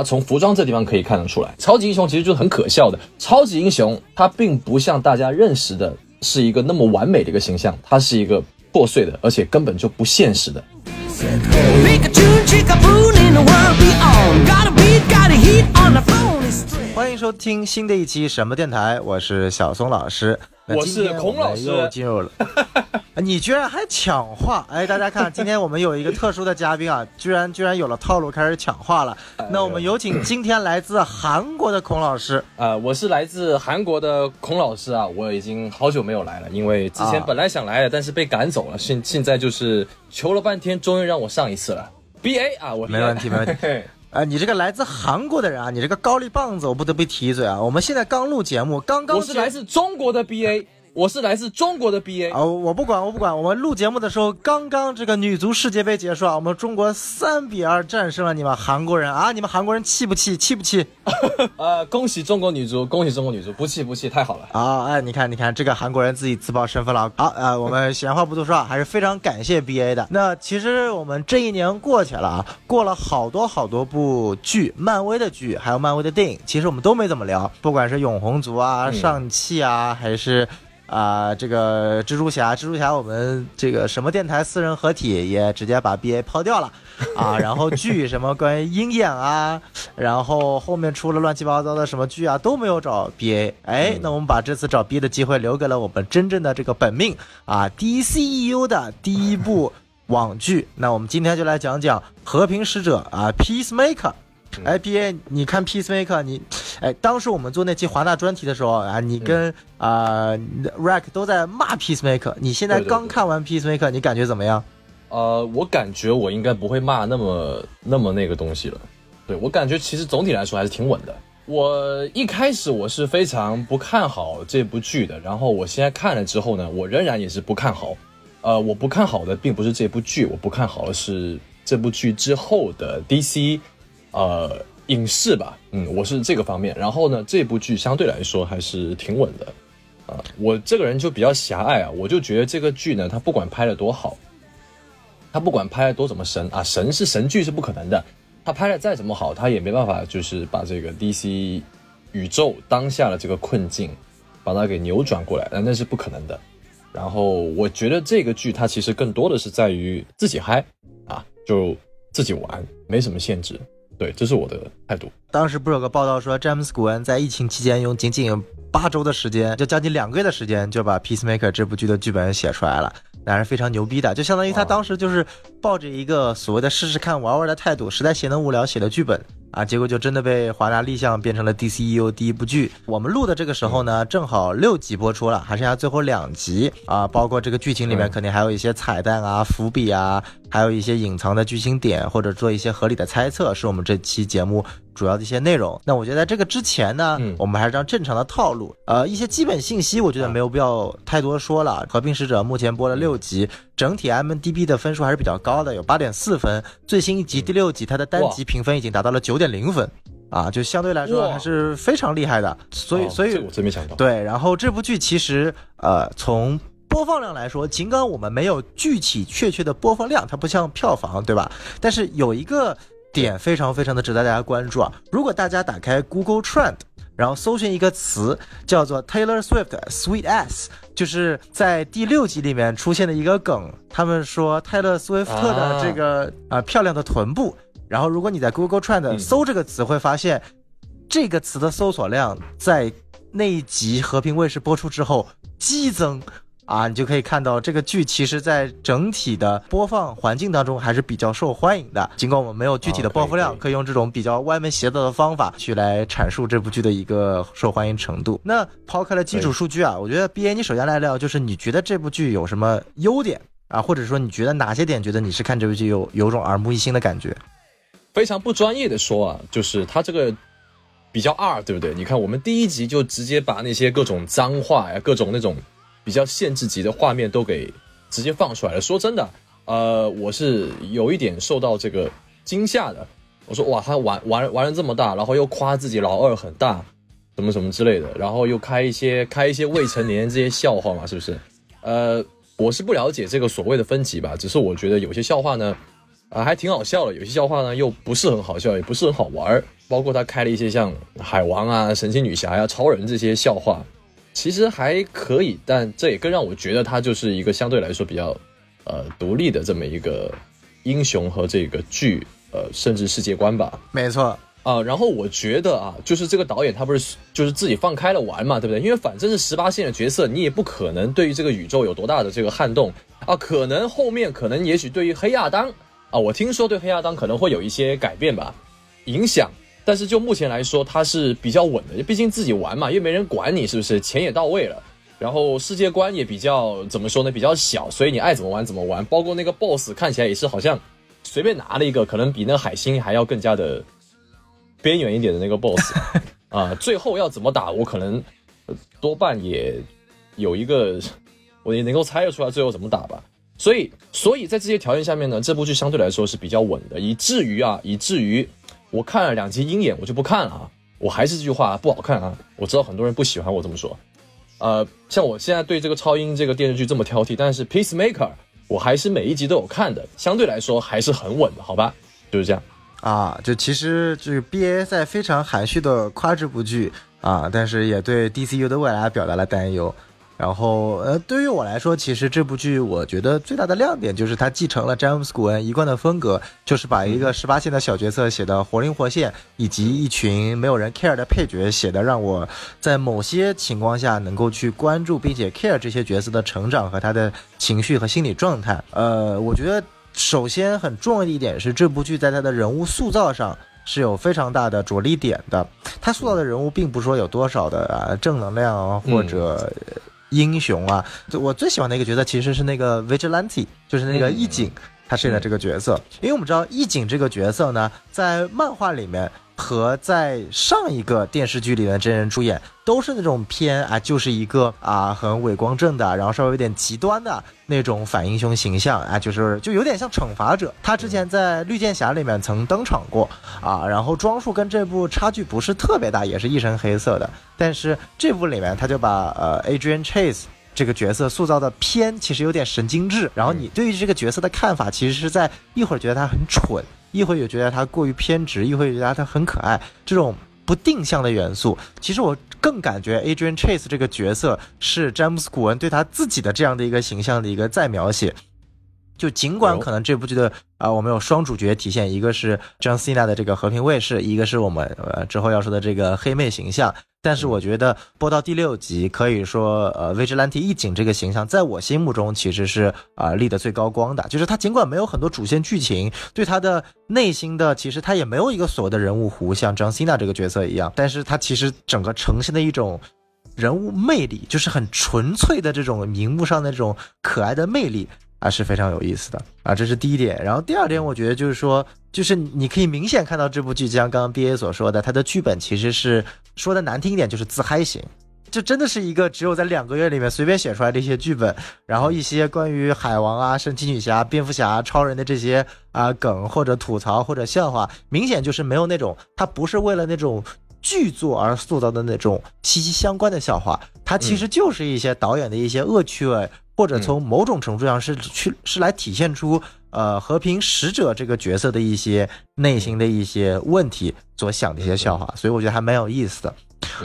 他从服装这地方可以看得出来，超级英雄其实就是很可笑的。超级英雄他并不像大家认识的是一个那么完美的一个形象，他是一个破碎的，而且根本就不现实的。Pick a tune, chick a boon in the world beyond. Got a beat, got a heat on the phone. It's straight. 欢迎收听新的一期什么电台，我是小松老师。我是孔老师又进入了，你居然还抢话！哎，大家看，今天我们有一个特殊的嘉宾啊，居然居然有了套路，开始抢话了。那我们有请今天来自韩国的孔老师。啊、我是来自韩国的孔老师啊，我已经好久没有来了，因为之前啊本来想来的，但是被赶走了，现现在就是求了半天，终于让我上一次了。B A 啊，我没问题没问题题。呃，你这个来自韩国的人啊，你这个高丽棒子，我不得不提一嘴啊。我们现在刚录节目，刚刚我是来自中国的 B A，我是来自中国的 B A。啊、我不管，我不管。我们录节目的时候，刚刚这个女足世界杯结束啊，我们中国三比二战胜了你们韩国人啊！你们韩国人气不气？气不气？呃，恭喜中国女足，恭喜中国女足，不气不气，太好了。啊，哎，你看，你看，这个韩国人自己自报身份了。好，呃，我们闲话不多说啊，还是非常感谢 B A 的。那其实我们这一年过去了啊，过了好多好多部剧，漫威的剧，还有漫威的电影，其实我们都没怎么聊，不管是永恒族啊、嗯上汽啊，还是。啊、这个蜘蛛侠，蜘蛛侠，我们这个什么电台四人合体也直接把 B A 抛掉了。啊，然后剧什么关于鹰眼啊，然后后面出了乱七八糟的什么剧啊都没有找 B A，哎，那我们把这次找 B 的机会留给了我们真正的这个本命啊 D C E U 的第一部网剧，那我们今天就来讲讲和平使者啊 Peacemaker。哎，B A，你看 Peacemaker，你，哎，当时我们做那期华纳专题的时候啊，你跟啊、Rack 都在骂 Peacemaker，你现在刚看完 Peacemaker，你感觉怎么样？呃，我感觉我应该不会骂那么那么那个东西了。对我感觉其实总体来说还是挺稳的。我一开始我是非常不看好这部剧的，然后我现在看了之后呢，我仍然也是不看好。呃，我不看好的并不是这部剧，我不看好的是这部剧之后的 DC，呃，影视吧。嗯，我是这个方面。然后呢，这部剧相对来说还是挺稳的。啊、我这个人就比较狭隘啊，我就觉得这个剧呢，它不管拍的多好，它不管拍的多怎么神啊，神是神剧是不可能的。它拍的再怎么好，它也没办法就是把这个 DC 宇宙当下的这个困境，把它给扭转过来，那那是不可能的。然后我觉得这个剧它其实更多的是在于自己嗨啊，就自己玩，没什么限制。对，这是我的态度。当时不是有个报道说，詹姆斯·古恩在疫情期间用仅仅八周的时间，就将近两个月的时间，就把《Peacemaker》这部剧的剧本写出来了，那还是非常牛逼的。就相当于他当时就是抱着一个所谓的试试看、玩玩的态度，实在闲得无聊写的剧本啊，结果就真的被华纳立项变成了 DCEU 第一部剧。我们录的这个时候呢，正好六集播出了，还剩下最后两集啊，包括这个剧情里面嗯肯定还有一些彩蛋啊、伏笔啊，还有一些隐藏的剧情点，或者做一些合理的猜测，是我们这期节目主要的一些内容。那我觉得在这个之前呢，嗯我们还是按正常的套路，呃，一些基本信息我觉得没有必要太多说了。和平使者目前播了六集，整体 IMDB 的分数还是比较高的，有八点四分。最新一集第六集，它的单集评分已经达到了九点零分，啊，就相对来说还是非常厉害的。所以，哦所以这我真没想到。对，然后这部剧其实呃从播放量来说，尽管我们没有具体确切的播放量，它不像票房，对吧？但是有一个点非常非常的值得大家关注啊！如果大家打开 Google Trend。然后搜寻一个词叫做 Taylor Swift Sweet Ass，就是在第六集里面出现的一个梗。他们说泰勒·斯威夫特的这个啊、漂亮的臀部。然后如果你在 Google Trend 嗯搜这个词，会发现这个词的搜索量在那一集和平卫视播出之后激增。啊，你就可以看到这个剧其实，在整体的播放环境当中还是比较受欢迎的。尽管我们没有具体的播放量，可以可以用这种比较歪门邪道的方法去来阐述这部剧的一个受欢迎程度。那抛开了基础数据啊，我觉得 B A 你首先来聊，就是你觉得这部剧有什么优点啊，或者说你觉得哪些点觉得你是看这部剧有有种耳目一新的感觉？非常不专业的说啊，就是他这个比较二，对不对？你看我们第一集就直接把那些各种脏话呀、各种那种比较限制级的画面都给直接放出来了。说真的，呃，我是有一点受到这个惊吓的。我说哇，他玩玩玩了这么大，然后又夸自己老二很大，什么什么之类的，然后又开一些开一些未成年这些笑话嘛，是不是？呃，我是不了解这个所谓的分级吧，只是我觉得有些笑话呢，啊，还挺好笑的。有些笑话呢又不是很好笑，也不是很好玩。包括他开了一些像海王啊、神奇女侠呀、超人这些笑话，其实还可以。但这也更让我觉得他就是一个相对来说比较呃独立的这么一个英雄和这个剧呃甚至世界观吧。没错，啊，然后我觉得啊，就是这个导演他不是就是自己放开了玩嘛，对不对？因为反正是十八线的角色，你也不可能对于这个宇宙有多大的这个撼动啊。可能后面可能也许对于黑亚当啊，我听说对黑亚当可能会有一些改变吧，影响。但是就目前来说，它是比较稳的，毕竟自己玩嘛，又没人管你，是不是？钱也到位了，然后世界观也比较怎么说呢？比较小，所以你爱怎么玩怎么玩。包括那个 BOSS 看起来也是好像随便拿了一个，可能比那海星还要更加的边缘一点的那个 BOSS 啊。最后要怎么打，我可能多半也有一个，我也能够猜得出来最后怎么打吧。所以，所以在这些条件下面呢，这部剧相对来说是比较稳的，以至于啊，以至于我看了两集《鹰眼》，我就不看了啊。我还是这句话，不好看啊。我知道很多人不喜欢我这么说，呃，像我现在对这个超英这个电视剧这么挑剔，但是《Peacemaker》我还是每一集都有看的，相对来说还是很稳的，好吧？就是这样。啊，就其实这个 B A 在非常含蓄的夸这部剧啊，但是也对 D C U 的未来表达了担忧。然后，呃，对于我来说，其实这部剧我觉得最大的亮点就是它继承了詹姆斯·古恩一贯的风格，就是把一个十八线的小角色写得活灵活现，以及一群没有人 care 的配角写的让我在某些情况下能够去关注并且 care 这些角色的成长和他的情绪和心理状态。呃，我觉得首先很重要的一点是，这部剧在它的人物塑造上。是有非常大的着力点的，他塑造的人物并不是说有多少的啊正能量啊或者英雄啊，就我最喜欢的一个角色其实是那个 Vigilante，就是那个义警，他饰演的这个角色。因为我们知道义警这个角色呢，在漫画里面和在上一个电视剧里面真人出演都是那种偏啊，就是一个啊很伪光正的，然后稍微有点极端的那种反英雄形象啊，就是就有点像惩罚者。他之前在绿箭侠里面曾登场过啊，然后装束跟这部差距不是特别大，也是一身黑色的。但是这部里面他就把呃 Adrian Chase 这个角色塑造的偏，其实有点神经质。然后你对于这个角色的看法，其实是在一会儿觉得他很蠢，一会儿又觉得他过于偏执，一会儿又觉得他很可爱，这种不定向的元素。其实我更感觉 Adrian Chase 这个角色是詹姆斯·古恩对他自己的这样的一个形象的一个再描写。就尽管可能这部剧的啊、我们有双主角体现，一个是 John Cena 的这个和平卫士，一个是我们呃之后要说的这个黑妹形象，但是我觉得播到第六集，可以说呃 Vigilante 义警这个形象，在我心目中其实是啊、立得最高光的，就是他尽管没有很多主线剧情，对他的内心的其实他也没有一个所谓的人物弧，像 John Cena 这个角色一样，但是他其实整个呈现的一种。人物魅力就是很纯粹的这种荧幕上的这种可爱的魅力啊，是非常有意思的啊，这是第一点。然后第二点，我觉得就是说，就是你可以明显看到这部剧，就像刚刚 B A 所说的，它的剧本其实是说的难听一点，就是自嗨型。这真的是一个只有在两个月里面随便写出来的一些剧本，然后一些关于海王啊、神奇女侠、蝙蝠侠、超人的这些啊梗或者吐槽或者笑话，明显就是没有那种，它不是为了那种剧作而塑造的那种息息相关的笑话，它其实就是一些导演的一些恶趣味，或者从某种程度上是去是来体现出呃和平使者这个角色的一些内心的一些问题所想的一些笑话，所以我觉得还蛮有意思的。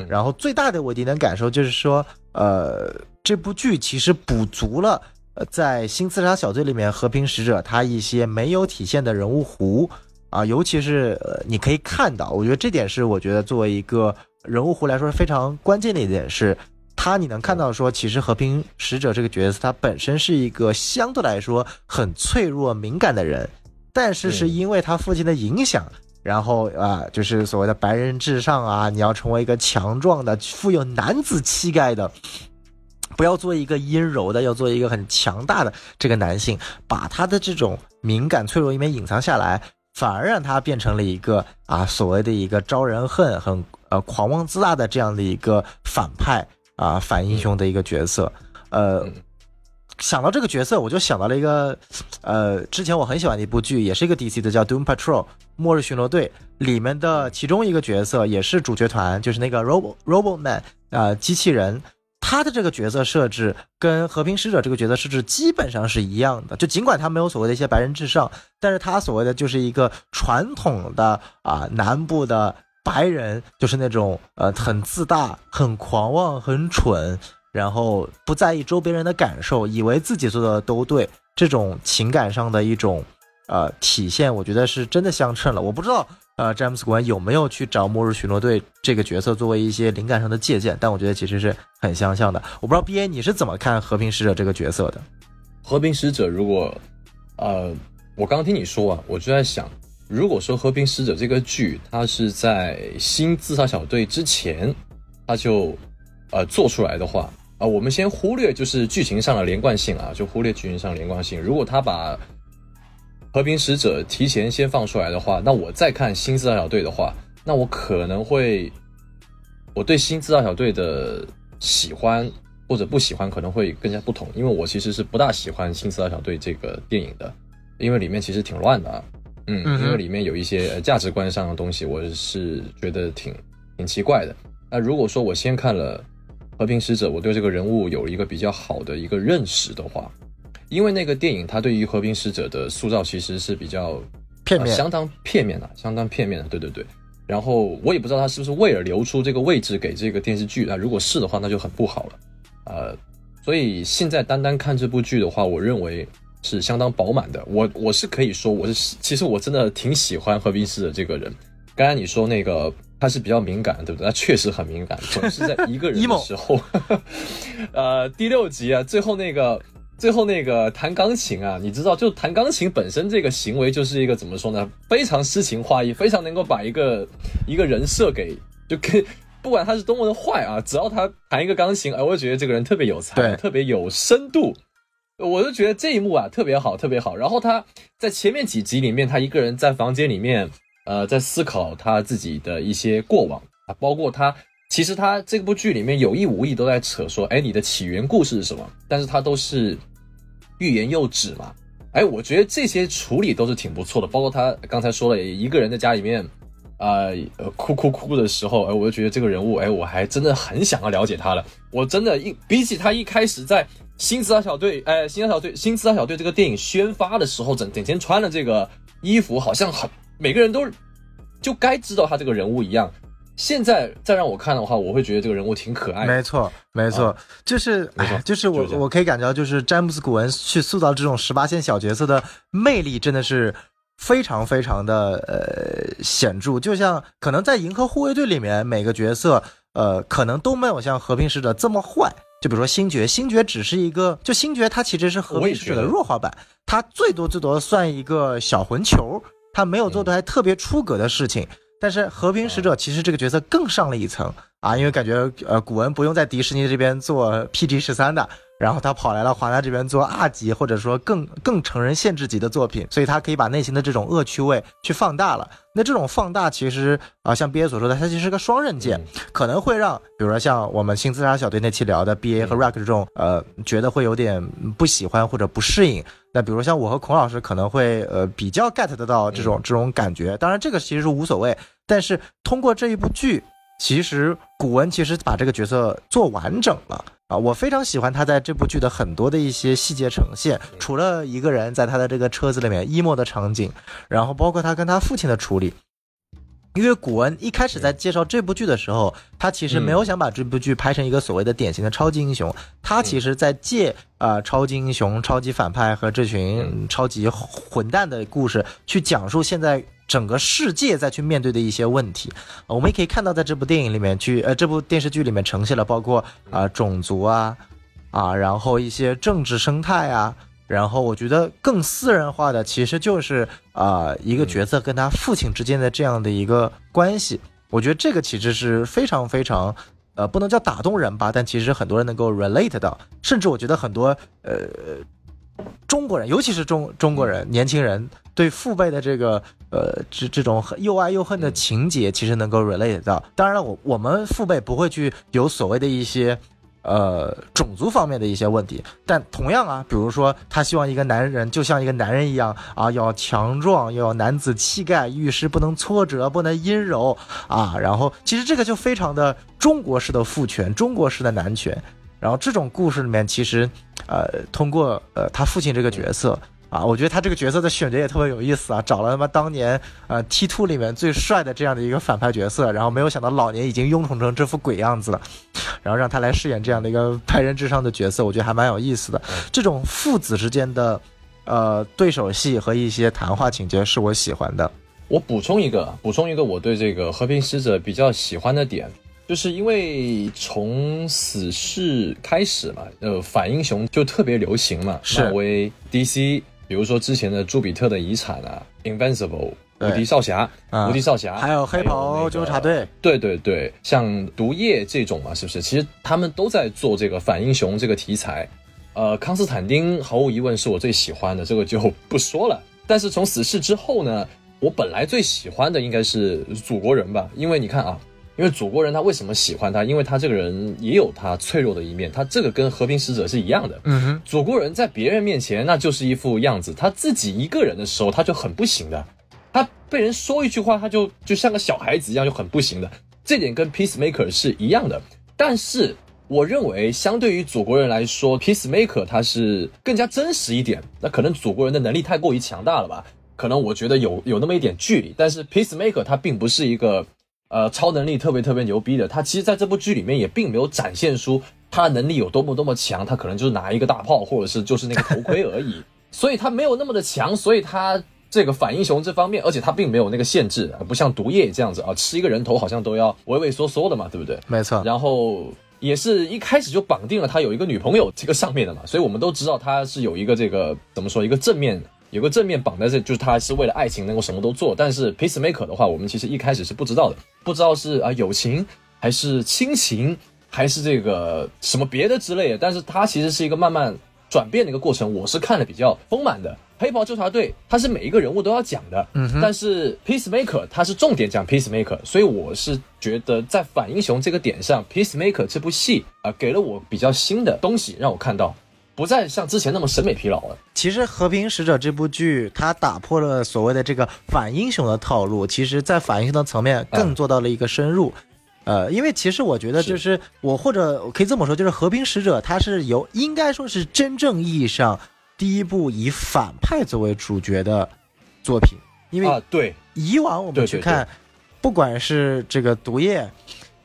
然后最大的我的一点感受就是说，呃，这部剧其实补足了。呃，在新刺杀小队里面，和平使者他一些没有体现的人物弧啊，尤其是呃，你可以看到，我觉得这点是我觉得作为一个人物弧来说是非常关键的一点是，他你能看到说，其实和平使者这个角色他本身是一个相对来说很脆弱敏感的人，但是是因为他父亲的影响。然后啊，就是所谓的白人至上啊，你要成为一个强壮的、富有男子气概的，不要做一个阴柔的，要做一个很强大的这个男性，把他的这种敏感脆弱一面隐藏下来，反而让他变成了一个啊所谓的一个招人恨、很呃狂妄自大的这样的一个反派啊反英雄的一个角色，呃。想到这个角色，我就想到了一个，呃，之前我很喜欢的一部剧，也是一个 DC 的，叫《Doom Patrol》末日巡逻队里面的其中一个角色，也是主角团，就是那个 Robo Robo Man 啊、机器人。他的这个角色设置跟和平使者这个角色设置基本上是一样的，就尽管他没有所谓的一些白人至上，但是他所谓的就是一个传统的啊南部的白人，就是那种呃很自大、很狂妄、很蠢，然后不在意周边人的感受，以为自己做的都对，这种情感上的一种呃体现，我觉得是真的相称了。我不知道。呃，詹姆斯·古恩有没有去找《末日巡逻队》这个角色作为一些灵感上的借鉴？但我觉得其实是很相像的。我不知道 B A 你是怎么看和平使者这个角色的？和平使者如果，呃，我刚刚听你说啊，我就在想，如果说和平使者这个剧它是在新自杀小队之前，它就呃做出来的话啊，我们先忽略就是剧情上的连贯性啊，就忽略剧情上的连贯性。如果他把和平使者提前先放出来的话，那我再看新自杀小队的话，那我可能会，我对新自杀小队的喜欢或者不喜欢可能会更加不同，因为我其实是不大喜欢新自杀小队这个电影的，因为里面其实挺乱的啊，嗯，因为里面有一些价值观上的东西，我是觉得挺挺奇怪的。那如果说我先看了和平使者，我对这个人物有一个比较好的一个认识的话。因为那个电影，它对于和平使者的塑造其实是比较片面，相当片面的，相当片面的。对对对。然后我也不知道他是不是为了留出这个位置给这个电视剧啊？如果是的话，那就很不好了。呃，所以现在单单看这部剧的话，我认为是相当饱满的。我我是可以说，我是其实我真的挺喜欢和平使者这个人。刚才你说那个他是比较敏感，对不对？他确实很敏感，总是在一个人的 时候。呃，第六集啊，最后那个。最后那个弹钢琴啊，你知道，就弹钢琴本身这个行为就是一个怎么说呢？非常诗情画意，非常能够把一个一个人设给就跟不管他是多么的坏啊，只要他弹一个钢琴，哎，我就觉得这个人特别有才，特别有深度，我就觉得这一幕啊特别好，特别好。然后他在前面几集里面，他一个人在房间里面，呃，在思考他自己的一些过往啊，包括他其实他这部剧里面有意无意都在扯说，哎，你的起源故事是什么？但是他都是。欲言又止嘛，哎，我觉得这些处理都是挺不错的。包括他刚才说了，一个人在家里面，啊，哭哭哭的时候，哎，我就觉得这个人物，哎，我还真的很想要了解他了。我真的，一比起他一开始在新自杀小队，哎，新自杀小队，新自杀小队这个电影宣发的时候，整整天穿的这个衣服，好像很每个人都就该知道他这个人物一样。现在再让我看的话，我会觉得这个人物挺可爱。没错，没错，就是，就是我我可以感觉到，就是詹姆斯·古恩去塑造这种十八线小角色的魅力，真的是非常非常的呃显著。就像可能在《银河护卫队》里面，每个角色呃可能都没有像和平使者这么坏。就比如说星爵，星爵只是一个，就星爵它其实是和平使者的弱化版，它最多最多算一个小混球，它没有做的还特别出格的事情。但是和平使者其实这个角色更上了一层啊，因为感觉呃古文不用在迪士尼这边做 PG 十三的，然后他跑来了华纳这边做 R 级或者说更更成人限制级的作品，所以他可以把内心的这种恶趣味去放大了。那这种放大其实啊，像 BA 所说的，它其实是个双刃剑，可能会让比如说像我们新自杀小队那期聊的 BA 和 Rack 这种呃觉得会有点不喜欢或者不适应。那比如像我和孔老师可能会呃比较 get 得到这种这种感觉，当然这个其实是无所谓。但是通过这一部剧，其实古文其实把这个角色做完整了啊！我非常喜欢他在这部剧的很多的一些细节呈现，除了一个人在他的这个车子里面 emo 的场景，然后包括他跟他父亲的处理。因为古文一开始在介绍这部剧的时候，他其实没有想把这部剧拍成一个所谓的典型的超级英雄，他其实在借啊超级英雄、超级反派和这群超级混蛋的故事，去讲述现在整个世界在去面对的一些问题。我们也可以看到，在这部电影里面去，呃，这部电视剧里面呈现了包括啊种族啊，啊，然后一些政治生态啊。然后我觉得更私人化的其实就是啊一个角色跟他父亲之间的这样的一个关系，我觉得这个其实是非常非常，呃不能叫打动人吧，但其实很多人能够 relate 到，甚至我觉得很多呃中国人，尤其是中中国人年轻人对父辈的这个呃这这种又爱又恨的情节，其实能够 relate 到。当然了，我我们父辈不会去有所谓的一些。呃，种族方面的一些问题，但同样啊，比如说他希望一个男人就像一个男人一样啊，要强壮，要男子气概，遇事不能挫折，不能阴柔啊。然后其实这个就非常的中国式的父权，中国式的男权。然后这种故事里面，其实，呃，通过呃他父亲这个角色啊，我觉得他这个角色的选角也特别有意思啊，找了他妈当年呃 T two 里面最帅的这样的一个反派角色，然后没有想到老年已经臃肿成这副鬼样子了，然后让他来饰演这样的一个派人智商的角色，我觉得还蛮有意思的。这种父子之间的呃对手戏和一些谈话情节是我喜欢的。我补充一个，补充一个我对这个和平使者比较喜欢的点，就是因为从死侍开始嘛，呃，反英雄就特别流行嘛，是漫威、DC，比如说之前的朱比特的遗产啊，Invincible。无敌少侠，啊无敌少侠，还有黑袍纠察队，对对对，像毒液这种嘛，是不是？其实他们都在做这个反英雄这个题材。呃，康斯坦丁毫无疑问是我最喜欢的，这个就不说了。但是从死侍之后呢，我本来最喜欢的应该是祖国人吧，因为你看啊，因为祖国人他为什么喜欢他？因为他这个人也有他脆弱的一面，他这个跟和平使者是一样的。嗯哼，祖国人在别人面前那就是一副样子，他自己一个人的时候他就很不行的，他被人说一句话他就就像个小孩子一样就很不行的，这点跟 Peacemaker 是一样的。但是我认为相对于祖国人来说，Peacemaker 他是更加真实一点。那可能祖国人的能力太过于强大了吧？可能我觉得有有那么一点距离，但是 Peacemaker 他并不是一个呃超能力特别特别牛逼的，他其实在这部剧里面也并没有展现出他能力有多么多么强，他可能就是拿一个大炮或者是就是那个头盔而已，所以他没有那么的强，所以他这个反英雄这方面，而且他并没有那个限制，不像毒液这样子啊，吃一个人头好像都要畏畏缩缩的嘛，对不对？没错。然后也是一开始就绑定了他有一个女朋友这个上面的嘛，所以我们都知道他是有一个这个怎么说一个正面有个正面绑在这，就是他是为了爱情能够什么都做。但是 Peacemaker 的话，我们其实一开始是不知道的，不知道是啊友情还是亲情还是这个什么别的之类的。但是它其实是一个慢慢转变的一个过程，我是看的比较丰满的。黑袍纠察队，它是每一个人物都要讲的，但是 Peacemaker 它是重点讲 Peacemaker，所以我是觉得在反英雄这个点上，Peacemaker 这部戏啊、给了我比较新的东西，让我看到不再像之前那么审美疲劳了。其实《和平使者》这部剧，它打破了所谓的这个反英雄的套路，其实在反英雄的层面更做到了一个深入。呃，因为其实我觉得，就是我或者我可以这么说，就是《和平使者》它是由应该说是真正意义上第一部以反派作为主角的作品，因为啊，对，以往我们对对去看，不管是这个毒液，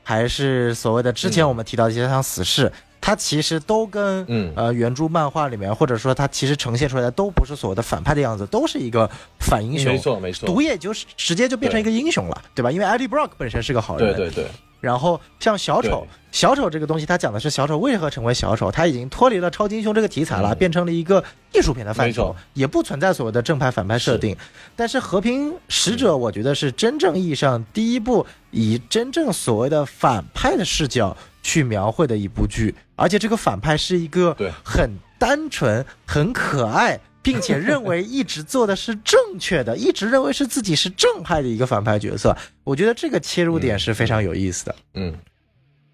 还是所谓的之前嗯。我们提到的一些像死侍，它其实都跟嗯。呃原著漫画里面，或者说它其实呈现出来的都不是所谓的反派的样子，都是一个反英雄。没错没错，毒液就是直接就变成一个英雄了，对吧？因为 Eddie Brock 本身是个好人，对对对，然后像小丑，小丑这个东西，它讲的是小丑为何成为小丑，他已经脱离了超级英雄这个题材了，嗯。变成了一个艺术品的范畴，也不存在所谓的正派反派设定。但是和平使者，我觉得是真正意义上第一部以真正所谓的反派的视角去描绘的一部剧，而且这个反派是一个很单纯、很可爱。并且认为一直做的是正确的，一直认为是自己是正派的一个反派角色，我觉得这个切入点是非常有意思的。嗯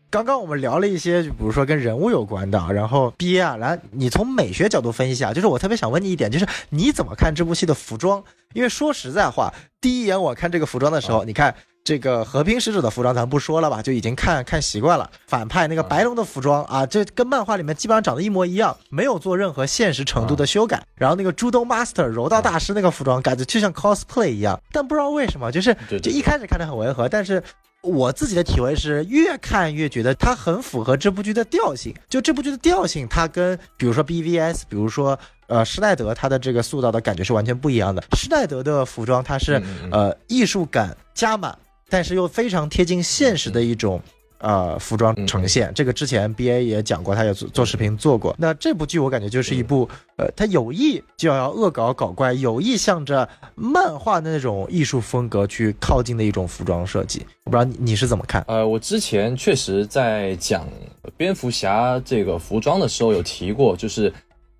刚刚我们聊了一些，就比如说跟人物有关的，然后憋啊，然后你从美学角度分析一下，就是我特别想问你一点，就是你怎么看这部戏的服装？因为说实在话，第一眼我看这个服装的时候，你看这个和平使者的服装，咱不说了吧，就已经看看习惯了。反派那个白龙的服装啊，这跟漫画里面基本上长得一模一样，没有做任何现实程度的修改。然后那个朱东 master 柔道大师那个服装，感觉就像 cosplay 一样，但不知道为什么，就是就一开始看着很违和，但是。我自己的体会是，越看越觉得它很符合这部剧的调性。就这部剧的调性，它跟比如说 BVS，比如说呃施耐德，他的这个塑造的感觉是完全不一样的。施耐德的服装，它是呃艺术感加满，但是又非常贴近现实的一种。呃，服装呈现，这个之前 B A 也讲过，他也做做视频做过。那这部剧我感觉就是一部，呃，他有意就要恶搞搞怪，有意向着漫画的那种艺术风格去靠近的一种服装设计。我不知道你你是怎么看？呃，我之前确实在讲蝙蝠侠这个服装的时候有提过，就是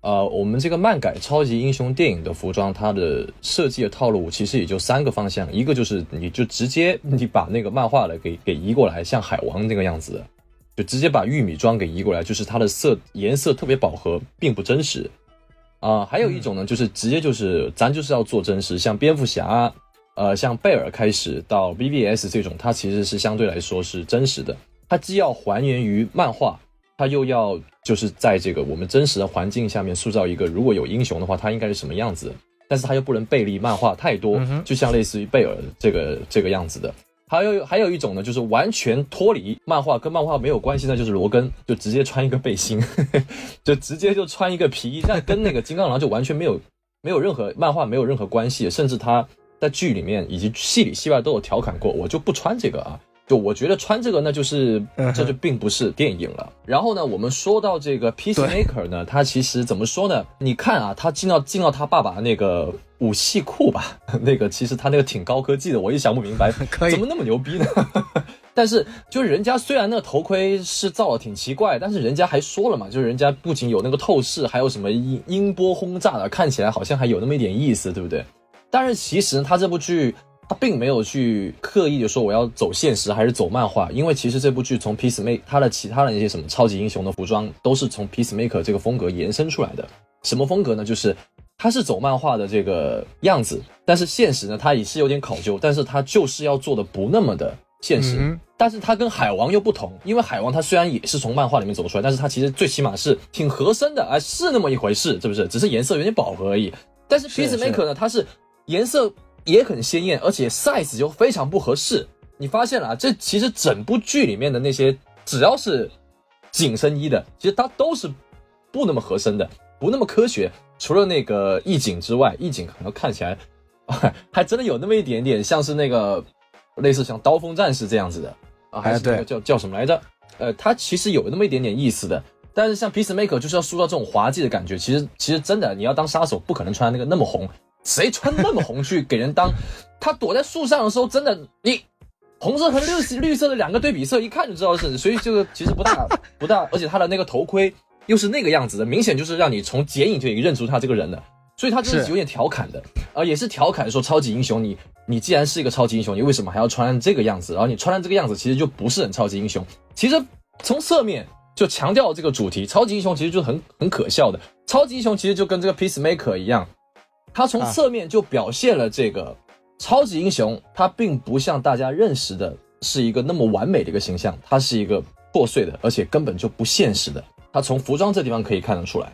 呃，我们这个漫改超级英雄电影的服装，它的设计的套路其实也就三个方向，一个就是你就直接你把那个漫画的给给移过来，像海王那个样子，就直接把玉米装给移过来，就是它的色颜色特别饱和，并不真实。啊、还有一种呢，就是直接就是咱就是要做真实，像蝙蝠侠，呃，像贝尔开始到 BBS 这种，它其实是相对来说是真实的，它既要还原于漫画，他又要就是在这个我们真实的环境下面塑造一个，如果有英雄的话，他应该是什么样子，但是他又不能背离漫画太多，就像类似于贝尔这个这个样子的。还有还有一种呢，就是完全脱离漫画，跟漫画没有关系，那就是罗根就直接穿一个背心，就直接就穿一个皮衣，但跟那个金刚狼就完全没有没有任何漫画没有任何关系，甚至他在剧里面以及戏里戏外都有调侃过，我就不穿这个啊。就我觉得穿这个那就是这就并不是电影了。然后呢，我们说到这个 Peacemaker 呢，他其实怎么说呢？你看啊，他进到进到他爸爸那个武器库吧，那个其实他那个挺高科技的，我也想不明白 怎么那么牛逼呢？但是就是人家虽然那个头盔是造的挺奇怪，但是人家还说了嘛，就是人家不仅有那个透视，还有什么音音波轰炸的，看起来好像还有那么一点意思，对不对？但是其实他这部剧。他并没有去刻意的说我要走现实还是走漫画，因为其实这部剧从 Peacemaker 他的其他的那些什么超级英雄的服装都是从 Peacemaker 这个风格延伸出来的。什么风格呢？就是他是走漫画的这个样子，但是现实呢，他也是有点考究，但是他就是要做的不那么的现实。但是他跟海王又不同，因为海王他虽然也是从漫画里面走出来，但是他其实最起码是挺合身的，哎，是那么一回事，是不是？只是颜色有点饱和而已。但是 Peacemaker 呢，它是颜色。也很鲜艳，而且 size 就非常不合适。你发现了啊？这其实整部剧里面的那些，只要是紧身衣的，其实它都是不那么合身的，不那么科学。除了那个义警之外，义警可能看起来 还真的有那么一点点像是那个类似像刀锋战士这样子的啊，还是那个叫叫什么来着？呃，它其实有那么一点点意思的。但是像 Peacemaker 就是要塑造这种滑稽的感觉。其实其实真的，你要当杀手，不可能穿那个那么红。谁穿那么红去给人当？他躲在树上的时候，真的，你红色和绿绿色的两个对比色，一看就知道是。所以这个其实不大不大，而且他的那个头盔又是那个样子的，明显就是让你从剪影就已经认出他这个人了。所以他就是有点调侃的，啊，也是调侃说超级英雄，你你既然是一个超级英雄，你为什么还要穿这个样子？然后你穿成这个样子，其实就不是很超级英雄。其实从侧面就强调这个主题，超级英雄其实就很很可笑的。超级英雄其实就跟这个 Peacemaker 一样。他从侧面就表现了这个超级英雄，他并不像大家认识的是一个那么完美的一个形象，他是一个破碎的，而且根本就不现实的。他从服装这地方可以看得出来，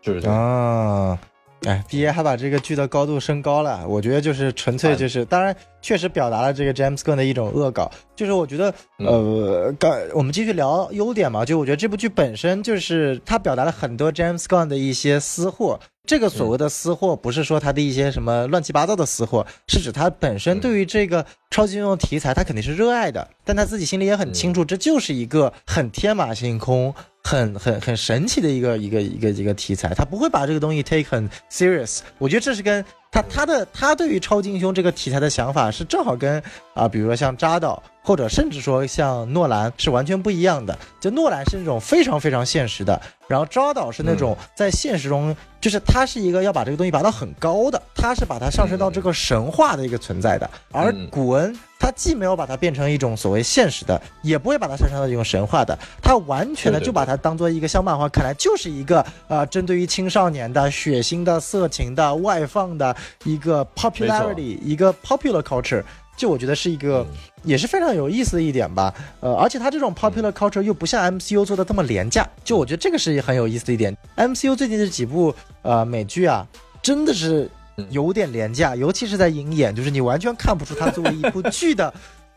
就是这样啊。哎，B A 还把这个剧的高度升高了，我觉得就是纯粹就是，当然确实表达了这个 James Gunn 的一种恶搞，就是我觉得呃，刚我们继续聊优点嘛，就我觉得这部剧本身就是它表达了很多 James Gunn 的一些私货。这个所谓的私货，不是说他的一些什么乱七八糟的私货，是指他本身对于这个超级英雄题材，他肯定是热爱的，但他自己心里也很清楚，这就是一个很天马行空、很很很神奇的一个一个一个一个题材，他不会把这个东西 take 很 serious。我觉得这是跟他他的他对于超级英雄这个题材的想法是正好跟啊，比如说像扎导。或者甚至说像诺兰是完全不一样的，就诺兰是那种非常非常现实的，然后扎导是那种在现实中，就是他是一个要把这个东西拔到很高的，他是把它上升到这个神话的一个存在的，而古恩他既没有把它变成一种所谓现实的，也不会把它上升到一种神话的，它完全的就把它当做一个像漫画看来就是一个呃针对于青少年的血腥的色情的外放的一个 popularity 一个 popular culture。就我觉得是一个也是非常有意思的一点吧，呃，而且它这种 popular culture 又不像 MCU 做的这么廉价，就我觉得这个是很有意思的一点。MCU 最近这几部呃美剧啊，真的是有点廉价，尤其是在鹰眼，就是你完全看不出它作为一部剧的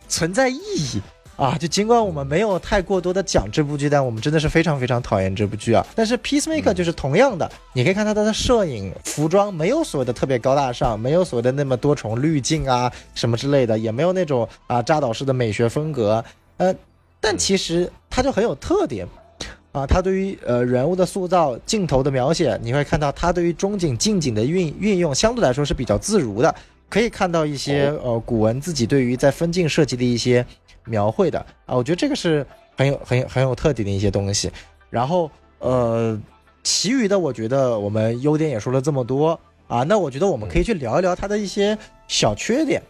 存在意义。啊，就尽管我们没有太过多的讲这部剧，但我们真的是非常非常讨厌这部剧啊。但是 Peacemaker 就是同样的，你可以看到它的摄影、服装没有所谓的特别高大上，没有所谓的那么多重滤镜啊什么之类的，也没有那种啊扎导式的美学风格。呃，但其实它就很有特点啊。他对于呃人物的塑造、镜头的描写，你会看到他对于中景、近景的运运用相对来说是比较自如的。可以看到一些呃古文自己对于在分镜设计的一些。描绘的啊，我觉得这个是很有很有很有特点的一些东西。然后呃，其余的我觉得我们优点也说了这么多啊，那我觉得我们可以去聊一聊它的一些小缺点。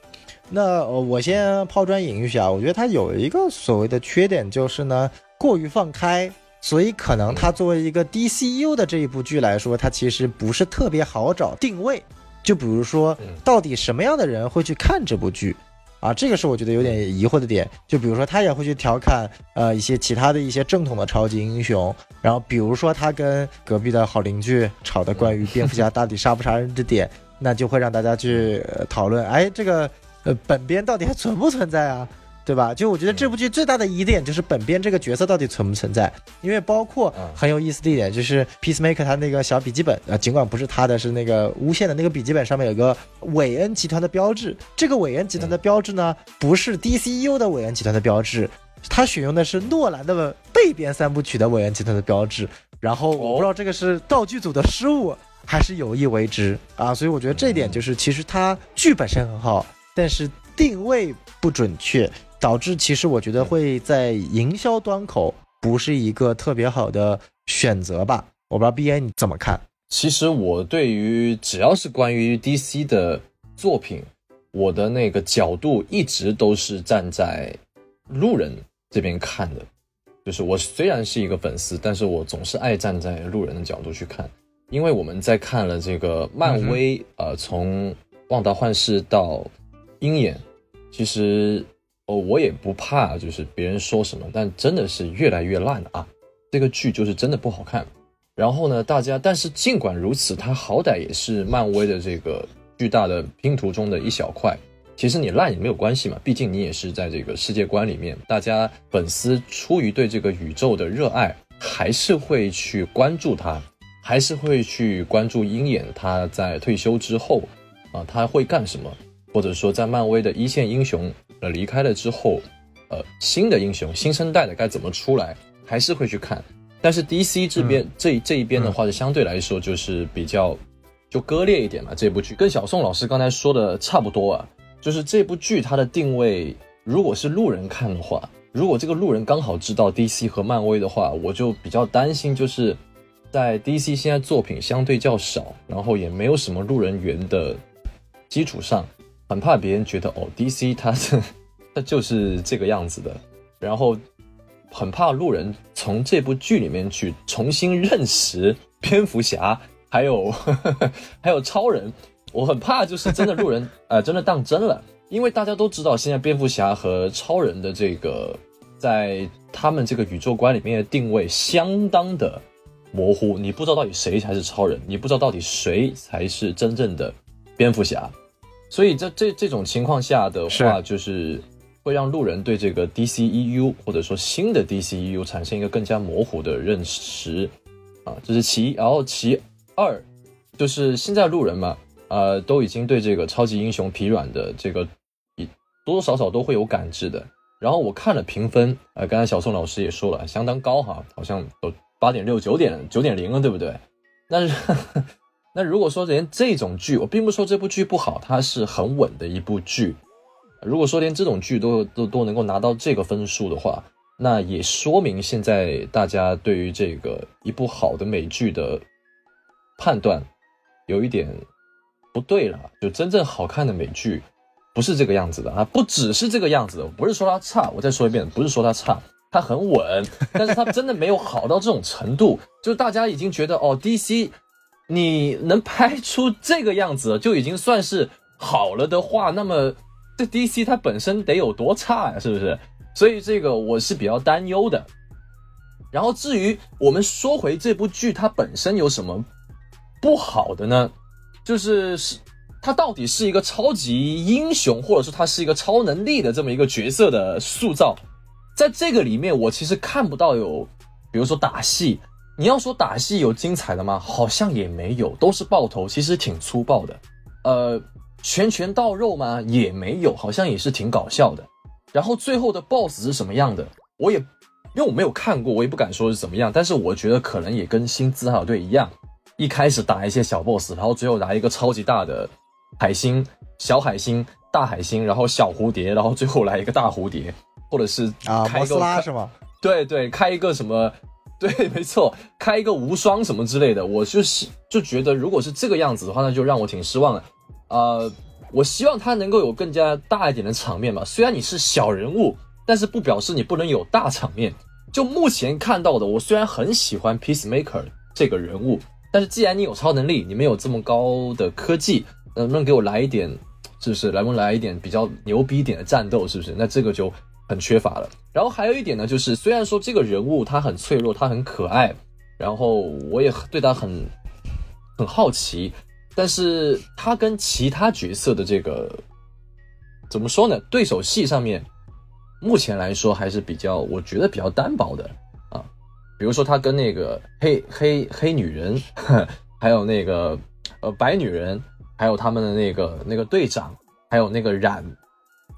那我先抛砖引玉一下，我觉得它有一个所谓的缺点就是呢，过于放开，所以可能它作为一个 DCU 的这一部剧来说，它其实不是特别好找定位。就比如说，到底什么样的人会去看这部剧？啊，这个是我觉得有点疑惑的点。就比如说他也会去调侃呃一些其他的一些正统的超级英雄，然后比如说他跟隔壁的好邻居吵的关于蝙蝠侠到底杀不杀人这点，那就会让大家去呃讨论，哎，这个呃本编到底还存不存在啊？对吧？就我觉得这部剧最大的疑点就是本编这个角色到底存不存在，因为包括嗯。很有意思的一点就是 Peacemaker 他那个小笔记本，啊，尽管不是他的，是那个无限的那个笔记本上面有个韦恩集团的标志，这个韦恩集团的标志呢，不是 DCU 的韦恩集团的标志，他选用的是诺兰的背编三部曲的韦恩集团的标志，然后我不知道这个是道具组的失误还是有意为之。啊，所以我觉得这一点就是其实它剧本身很好，但是定位不准确。导致其实我觉得会在营销端口不是一个特别好的选择吧。我不知道 B A 你怎么看？其实我对于只要是关于 DC 的作品，我的那个角度一直都是站在路人这边看的。就是我虽然是一个粉丝，但是我总是爱站在路人的角度去看，因为我们在看了这个漫威，呃，从旺达幻视到鹰眼，其实哦，我也不怕，就是别人说什么，但真的是越来越烂了啊！这个剧就是真的不好看。然后呢，大家，但是尽管如此，它好歹也是漫威的这个巨大的拼图中的一小块。其实你烂也没有关系嘛，毕竟你也是在这个世界观里面，大家粉丝出于对这个宇宙的热爱，还是会去关注它，还是会去关注鹰眼他在退休之后啊他会干什么，或者说在漫威的一线英雄呃离开了之后，呃新的英雄新生代的该怎么出来，还是会去看。但是 DC 这边、这这一边的话，就相对来说就是比较就割裂一点嘛。这部剧跟小宋老师刚才说的差不多啊，就是这部剧它的定位，如果是路人看的话，如果这个路人刚好知道 DC 和漫威的话，我就比较担心，就是在 DC 现在作品相对较少，然后也没有什么路人缘的基础上，很怕别人觉得哦，DC 它是 它就是这个样子的，然后很怕路人从这部剧里面去重新认识蝙蝠侠，还有 还有超人。我很怕就是真的路人 呃真的当真了，因为大家都知道现在蝙蝠侠和超人的这个在他们这个宇宙观里面的定位相当的模糊，你不知道到底谁才是超人，你不知道到底谁才是真正的蝙蝠侠。所以在这这种情况下的话，就是会让路人对这个 DCEU 或者说新的 DCEU 产生一个更加模糊的认识啊，这是其一。然后其二就是现在路人嘛，呃，都已经对这个超级英雄疲软的这个，多多少少都会有感知的。然后我看了评分，呃，刚才小宋老师也说了，相当高哈，好像有八点六、九点、九点零了，对不对？但是那如果说连这种剧，我并不说这部剧不好，它是很稳的一部剧。如果说连这种剧都都都能够拿到这个分数的话，那也说明现在大家对于这个一部好的美剧的判断有一点不对了。就真正好看的美剧不是这个样子的啊，不只是这个样子的，不是说它差，我再说一遍，不是说它差，它很稳，但是它真的没有好到这种程度，就是大家已经觉得哦，DC 你能拍出这个样子就已经算是好了的话，那么 这 DC 它本身得有多差呀，是不是？所以这个我是比较担忧的。然后至于我们说回这部剧，它本身有什么不好的呢？就是是它到底是一个超级英雄，或者说它是一个超能力的这么一个角色的塑造，在这个里面我其实看不到有，比如说打戏。你要说打戏有精彩的吗？好像也没有，都是爆头，其实挺粗暴的。呃，拳拳到肉吗？也没有，好像也是挺搞笑的。然后最后的 BOSS 是什么样的？我也因为我没有看过，我也不敢说是怎么样。但是我觉得可能也跟新自海队一样，一开始打一些小 BOSS，然后最后来一个超级大的海星、小海星、大海星，然后小蝴蝶，然后最后来一个大蝴蝶，或者是啊，摩斯开一个拉是吗？对对，开一个什么？对，没错，开一个无双什么之类的，我就是就觉得，如果是这个样子的话，那就让我挺失望的。呃，我希望他能够有更加大一点的场面吧。虽然你是小人物，但是不表示你不能有大场面。就目前看到的，我虽然很喜欢 Peacemaker 这个人物，但是既然你有超能力，你们有这么高的科技，能不能给我来一点是不是？能不能来一点比较牛逼一点的战斗，是不是？那这个就很缺乏了。然后还有一点呢，就是虽然说这个人物他很脆弱，他很可爱，然后我也对他很很好奇，但是他跟其他角色的这个怎么说呢？对手戏上面，目前来说还是比较，我觉得比较单薄的啊。比如说他跟那个黑黑黑女人，还有那个呃白女人。还有他们的那个那个队长，还有那个染，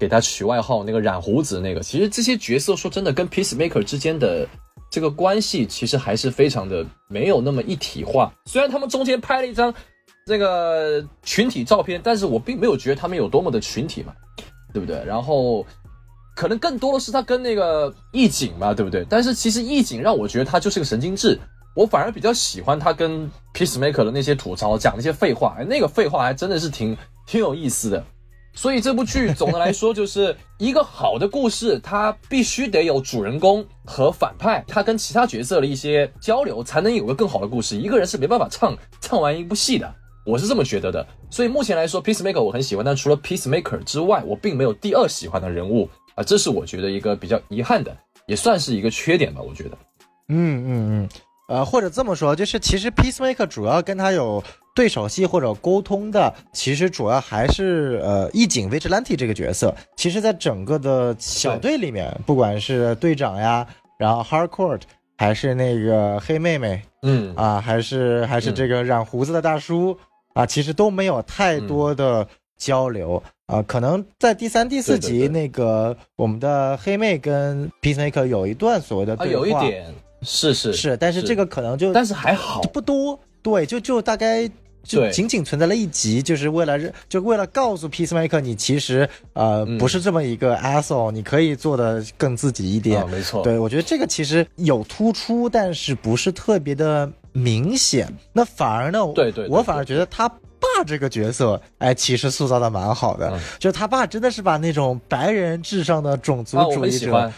给他取外号那个染胡子那个，其实这些角色说真的跟 Peacemaker 之间的这个关系，其实还是非常的没有那么一体化。虽然他们中间拍了一张这个群体照片，但是我并没有觉得他们有多么的群体嘛，对不对？然后可能更多的是他跟那个义警嘛，对不对？但是其实义警让我觉得他就是个神经质。我反而比较喜欢他跟 Peacemaker 的那些吐槽，讲那些废话，哎，那个废话还真的是挺挺有意思的。所以这部剧总的来说就是一个好的故事，它必须得有主人公和反派，他跟其他角色的一些交流，才能有个更好的故事。一个人是没办法唱唱完一部戏的，我是这么觉得的。所以目前来说，Peacemaker 我很喜欢，但除了 Peacemaker 之外，我并没有第二喜欢的人物啊，这是我觉得一个比较遗憾的，也算是一个缺点吧，我觉得。嗯嗯嗯。呃，或者这么说，就是其实 Peacemaker 主要跟他有对手戏或者沟通的，其实主要还是呃义警 Vigilante 这个角色。其实，在整个的小队里面，不管是队长呀，然后 Hardcore，还是那个黑妹妹，嗯啊，还是还是这个染胡子的大叔啊，其实都没有太多的交流啊。可能在第三、第四集那个我们的黑妹跟 Peacemaker 有一段所谓的对话。有一点。是是是，但是这个可能就，但是还好。不多，对，就就大概就仅仅存在了一集，就是为了就为了告诉 Peacemaker 你其实呃不是这么一个 asshole，你可以做的更自己一点，没错，对我觉得这个其实有突出，但是不是特别的明显，那反而呢，对对，我反而觉得他爸这个角色，哎，其实塑造的蛮好的，就他爸真的是把那种白人至上的种族主义者。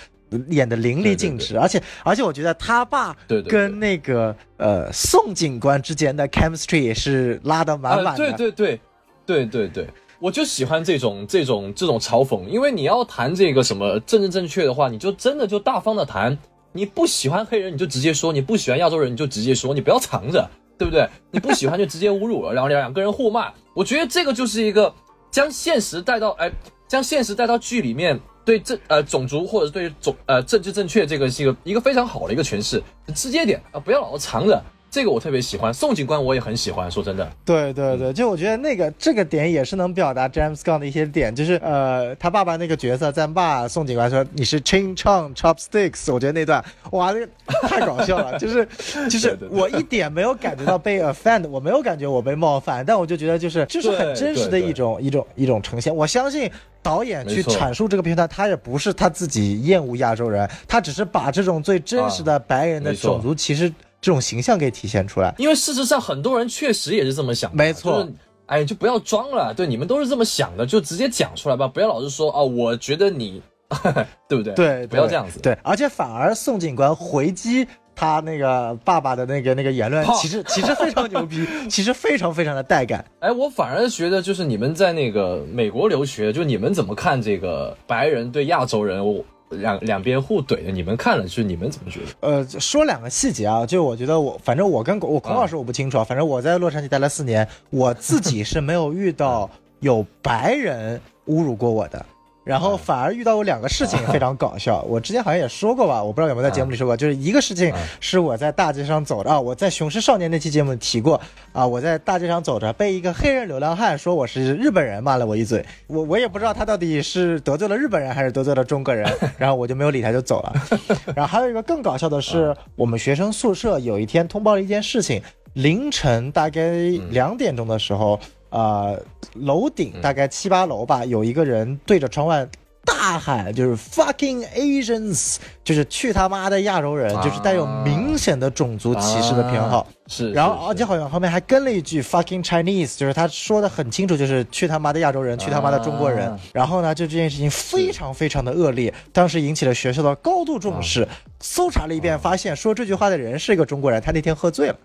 演的淋漓尽致，而且而且我觉得他爸跟那个呃宋警官之间的 chemistry 也是拉的满满的。对对对对对对，我就喜欢这种这种这种嘲讽，因为你要谈这个什么政治正确的话，你就真的就大方的谈。你不喜欢黑人，你就直接说；你不喜欢亚洲人，你就直接说，你不要藏着，对不对？你不喜欢就直接侮辱了，然后两两个人互骂。我觉得这个就是一个将现实带到哎，将现实带到剧里面。对这呃种族或者对种呃政治正确这个是一个一个非常好的一个诠释，直接点啊，不要老是藏着。这个我特别喜欢，宋警官我也很喜欢。说真的，对对对，就我觉得那个这个点也是能表达 James Gunn 的一些点，就是呃他爸爸那个角色在骂宋警官说你是 Ching Chong Chopsticks，我觉得那段哇那个太搞笑了，就是就是我一点没有感觉到被 offend，我没有感觉我被冒犯，但我就觉得就是就是很真实的一种一种一种呈现。我相信导演去阐述这个片段，他也不是他自己厌恶亚洲人，他只是把这种最真实的白人的种族其实。这种形象给体现出来，因为事实上很多人确实也是这么想，没错。哎，就不要装了，对，你们都是这么想的，就直接讲出来吧，不要老是说哦，我觉得你，对不对？对，不要这样子。对，而且反而宋警官回击他那个爸爸的那个那个言论，其实其实非常牛逼，其实非常非常的带感。哎，我反而觉得就是你们在那个美国留学，就你们怎么看这个白人对亚洲人？我。两两边互怼的，你们看了，就是你们怎么觉得？呃，说两个细节啊，就我觉得我，反正我跟我孔老师我不清楚啊，反正我在洛杉矶待了四年，我自己是没有遇到有白人侮辱过我的。然后反而遇到过两个事情非常搞笑，我之前好像也说过吧，我不知道有没有在节目里说过，就是一个事情是我在大街上走着啊，我在《雄狮少年》那期节目提过啊，我在大街上走着，被一个黑人流浪汉说我是日本人，骂了我一嘴，我我也不知道他到底是得罪了日本人还是得罪了中国人，然后我就没有理他，就走了。然后还有一个更搞笑的是，我们学生宿舍有一天通报了一件事情，凌晨大概两点钟的时候。呃，楼顶大概七八楼吧，有一个人对着窗外大喊，就是 “fucking Asians”，就是去他妈的亚洲人，就是带有明显的种族歧视的偏好。是，然后而且好像后面还跟了一句 “fucking Chinese”，就是他说的很清楚，就是去他妈的亚洲人，去他妈的中国人。然后呢，就这件事情非常非常的恶劣，当时引起了学校的高度重视。搜查了一遍，发现说这句话的人是一个中国人，他那天喝醉了。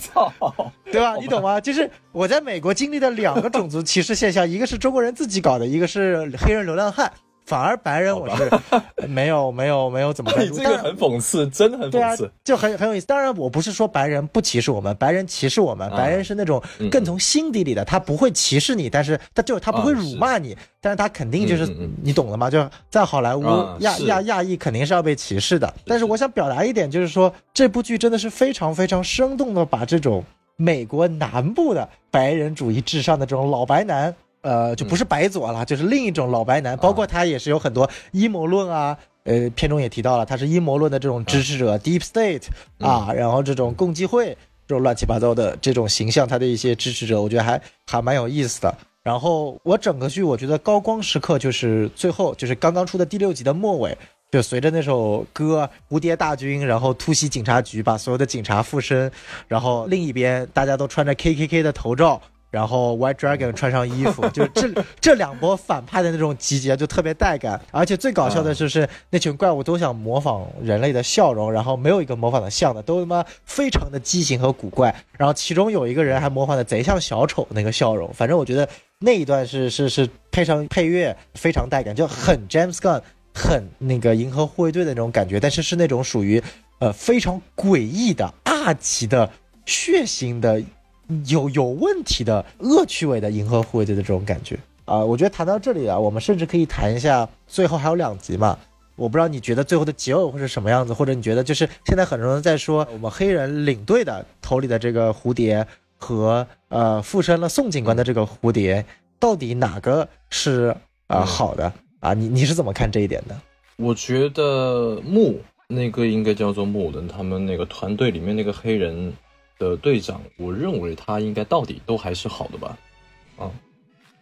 操！对吧？你懂吗？就是我在美国经历的两个种族 歧视现象，一个是中国人自己搞的，一个是黑人流浪汉。反而白人我是 没有没有没有怎么关你注，这个很讽刺，真的很讽刺。，就很很有意思。当然，我不是说白人不歧视我们，白人歧视我们，啊白人是那种嗯更从心底里的，他不会歧视你，但是他就他不会啊辱骂你，但是他肯定就是你懂了吗？就在好莱坞啊亚亚亚裔肯定是要被歧视的。但是我想表达一点，就是说这部剧真的是非常非常生动的把这种美国南部的白人主义至上的这种老白男。呃，就不是白左了，就是另一种老白男，包括他也是有很多阴谋论啊，呃，片中也提到了，他是阴谋论的这种支持者、d e e p State 啊，然后这种共济会这种乱七八糟的这种形象，他的一些支持者，我觉得还还蛮有意思的。然后我整个剧我觉得高光时刻就是最后就是刚刚出的第六集的末尾，就随着那首歌《蝴蝶大军》，然后突袭警察局，把所有的警察附身，然后另一边大家都穿着 KKK 的头罩。然后 White Dragon 穿上衣服，就这这两波反派的那种集结就特别带感，而且最搞笑的就是那群怪物都想模仿人类的笑容，然后没有一个模仿的像的，都他妈非常的畸形和古怪。然后其中有一个人还模仿的贼像小丑那个笑容，反正我觉得那一段是是是配上配乐非常带感，就很 James Gunn，很那个银河护卫队的那种感觉，但是是那种属于呃非常诡异的、二级的、血腥的。有有问题的恶趣味的银河护卫队的这种感觉啊、我觉得谈到这里啊，我们甚至可以谈一下最后还有两集嘛。我不知道你觉得最后的结尾会是什么样子，或者你觉得就是现在很多人在说我们黑人领队的头里的这个蝴蝶和呃附身了宋警官的这个蝴蝶，到底哪个是啊、好的啊？你你是怎么看这一点的？我觉得木那个应该叫做木的，他们那个团队里面那个黑人的队长，我认为他应该到底都还是好的吧，啊，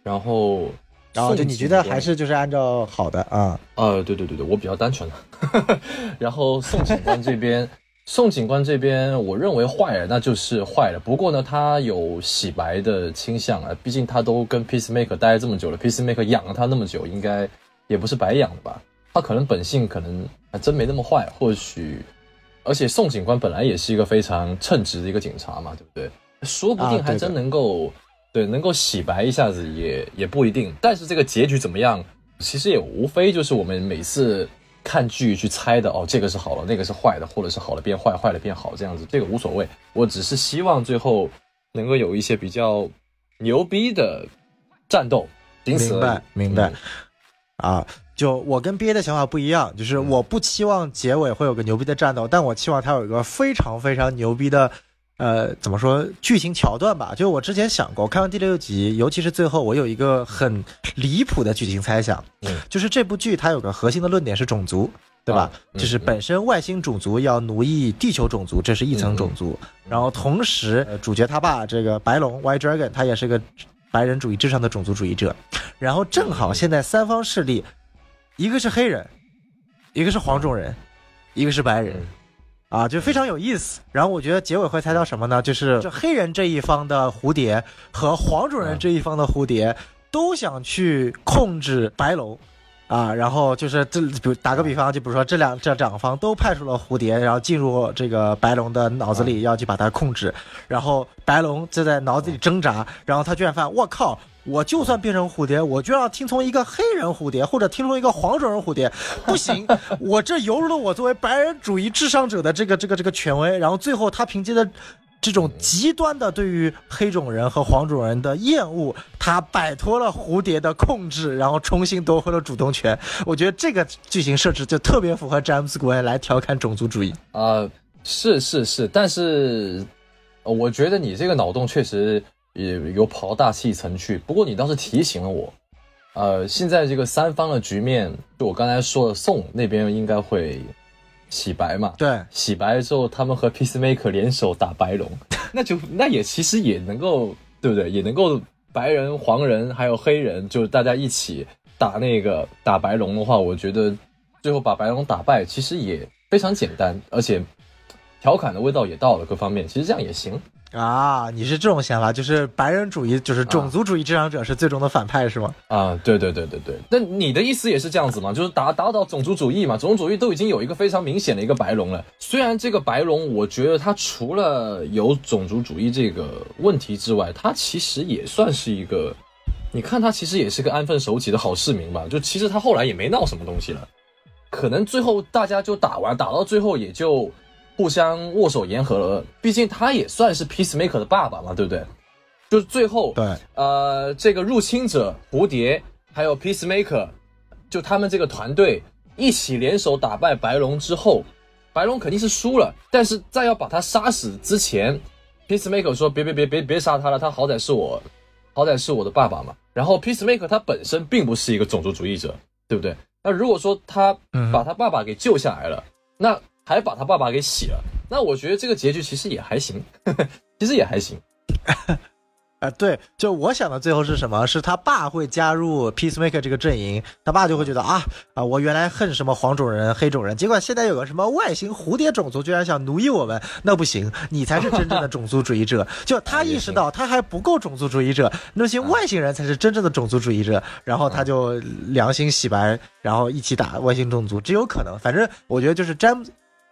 然后，然后就你觉得还是就是按照好的啊？呃，对对对对，我比较单纯了。然后宋警官这边，宋警官这边，我认为坏了，那就是坏了。不过呢，他有洗白的倾向啊，毕竟他都跟 Peacemaker 待了这么久了，Peacemaker 养了他那么久，应该也不是白养的吧？他可能本性可能还真没那么坏，或许，而且宋警官本来也是一个非常称职的一个警察嘛，对不对？说不定还真能够。对，能够洗白一下子也也不一定，但是这个结局怎么样，其实也无非就是我们每次看剧去猜的哦，这个是好了，那个是坏的，或者是好了变坏，坏了变好这样子，这个无所谓。我只是希望最后能够有一些比较牛逼的战斗，仅此明白明白嗯啊，就我跟 BA 的想法不一样，就是嗯我不期望结尾会有个牛逼的战斗，但我期望它有一个非常非常牛逼的，呃，怎么说剧情桥段吧。就我之前想过，我看完第六集，尤其是最后，我有一个很离谱的剧情猜想，嗯就是这部剧它有个核心的论点是种族。对吧就是本身外星种族要奴役地球种族，这是一层种族。然后同时，呃主角他爸这个白龙 White Dragon，他也是个白人主义至上的种族主义者。然后正好现在三方势力，一个是黑人，一个是黄种人，一个是白人。啊，就非常有意思。然后我觉得结尾会猜到什么呢？就是这黑人这一方的蝴蝶和黄种人这一方的蝴蝶都想去控制白龙。啊，然后就是这，比如打个比方，就比如说这两这两方都派出了蝴蝶，然后进入这个白龙的脑子里，要去把它控制，然后白龙就在脑子里挣扎，然后他居然发现，我靠，我就算变成蝴蝶，我就要听从一个黑人蝴蝶，或者听从一个黄种人蝴蝶，不行，我这犹如了我作为白人主义至上者的这个这个这个权威，然后最后他凭借着。这种极端的对于黑种人和黄种人的厌恶，他摆脱了蝴蝶的控制，然后重新夺回了主动权。我觉得这个剧情设置就特别符合詹姆斯·古恩来调侃种族主义。啊、是是是，但是呃我觉得你这个脑洞确实也有跑到大气层去。不过你倒是提醒了我，呃，现在这个三方的局面，就我刚才说的，宋那边应该会洗白嘛？对，洗白了之后，他们和 Peacemaker 联手打白龙，那就那也其实也能够，对不对？也能够白人、黄人还有黑人，就是大家一起打那个打白龙的话，我觉得最后把白龙打败，其实也非常简单，而且调侃的味道也到了，各方面其实这样也行。啊，你是这种想法，就是白人主义，就是种族主义至上者是最终的反派是吗？啊，对对对对对。那你的意思也是这样子吗？就是打打倒种族主义嘛？种族主义都已经有一个非常明显的一个白龙了。虽然这个白龙，我觉得它除了有种族主义这个问题之外，它其实也算是一个，你看他其实也是个安分守己的好市民吧？就其实他后来也没闹什么东西了，可能最后大家就打完，打到最后也就。互相握手言和了，毕竟他也算是 Peacemaker 的爸爸嘛，对不对？就是最后，对，呃，这个入侵者蝴蝶还有 Peacemaker，就他们这个团队一起联手打败白龙之后，白龙肯定是输了，但是在要把他杀死之前，Peacemaker 说别别别别别杀他了，他好歹是我，好歹是我的爸爸嘛。然后 Peacemaker 他本身并不是一个种族主义者，对不对？那如果说他把他爸爸给救下来了，那还把他爸爸给洗了，那我觉得这个结局其实也还行，其实也还行。啊，对，就我想的最后是什么？是他爸会加入 Peacemaker 这个阵营，他爸就会觉得啊啊，我原来恨什么黄种人、黑种人，结果现在有个什么外星蝴蝶种族居然想奴役我们，那不行，你才是真正的种族主义者。就他 意识到他还不够种族主义者，那些外星人才是真正的种族主义者，然后他就良心洗白，然后一起打外星种族，这有可能。反正我觉得就是詹姆。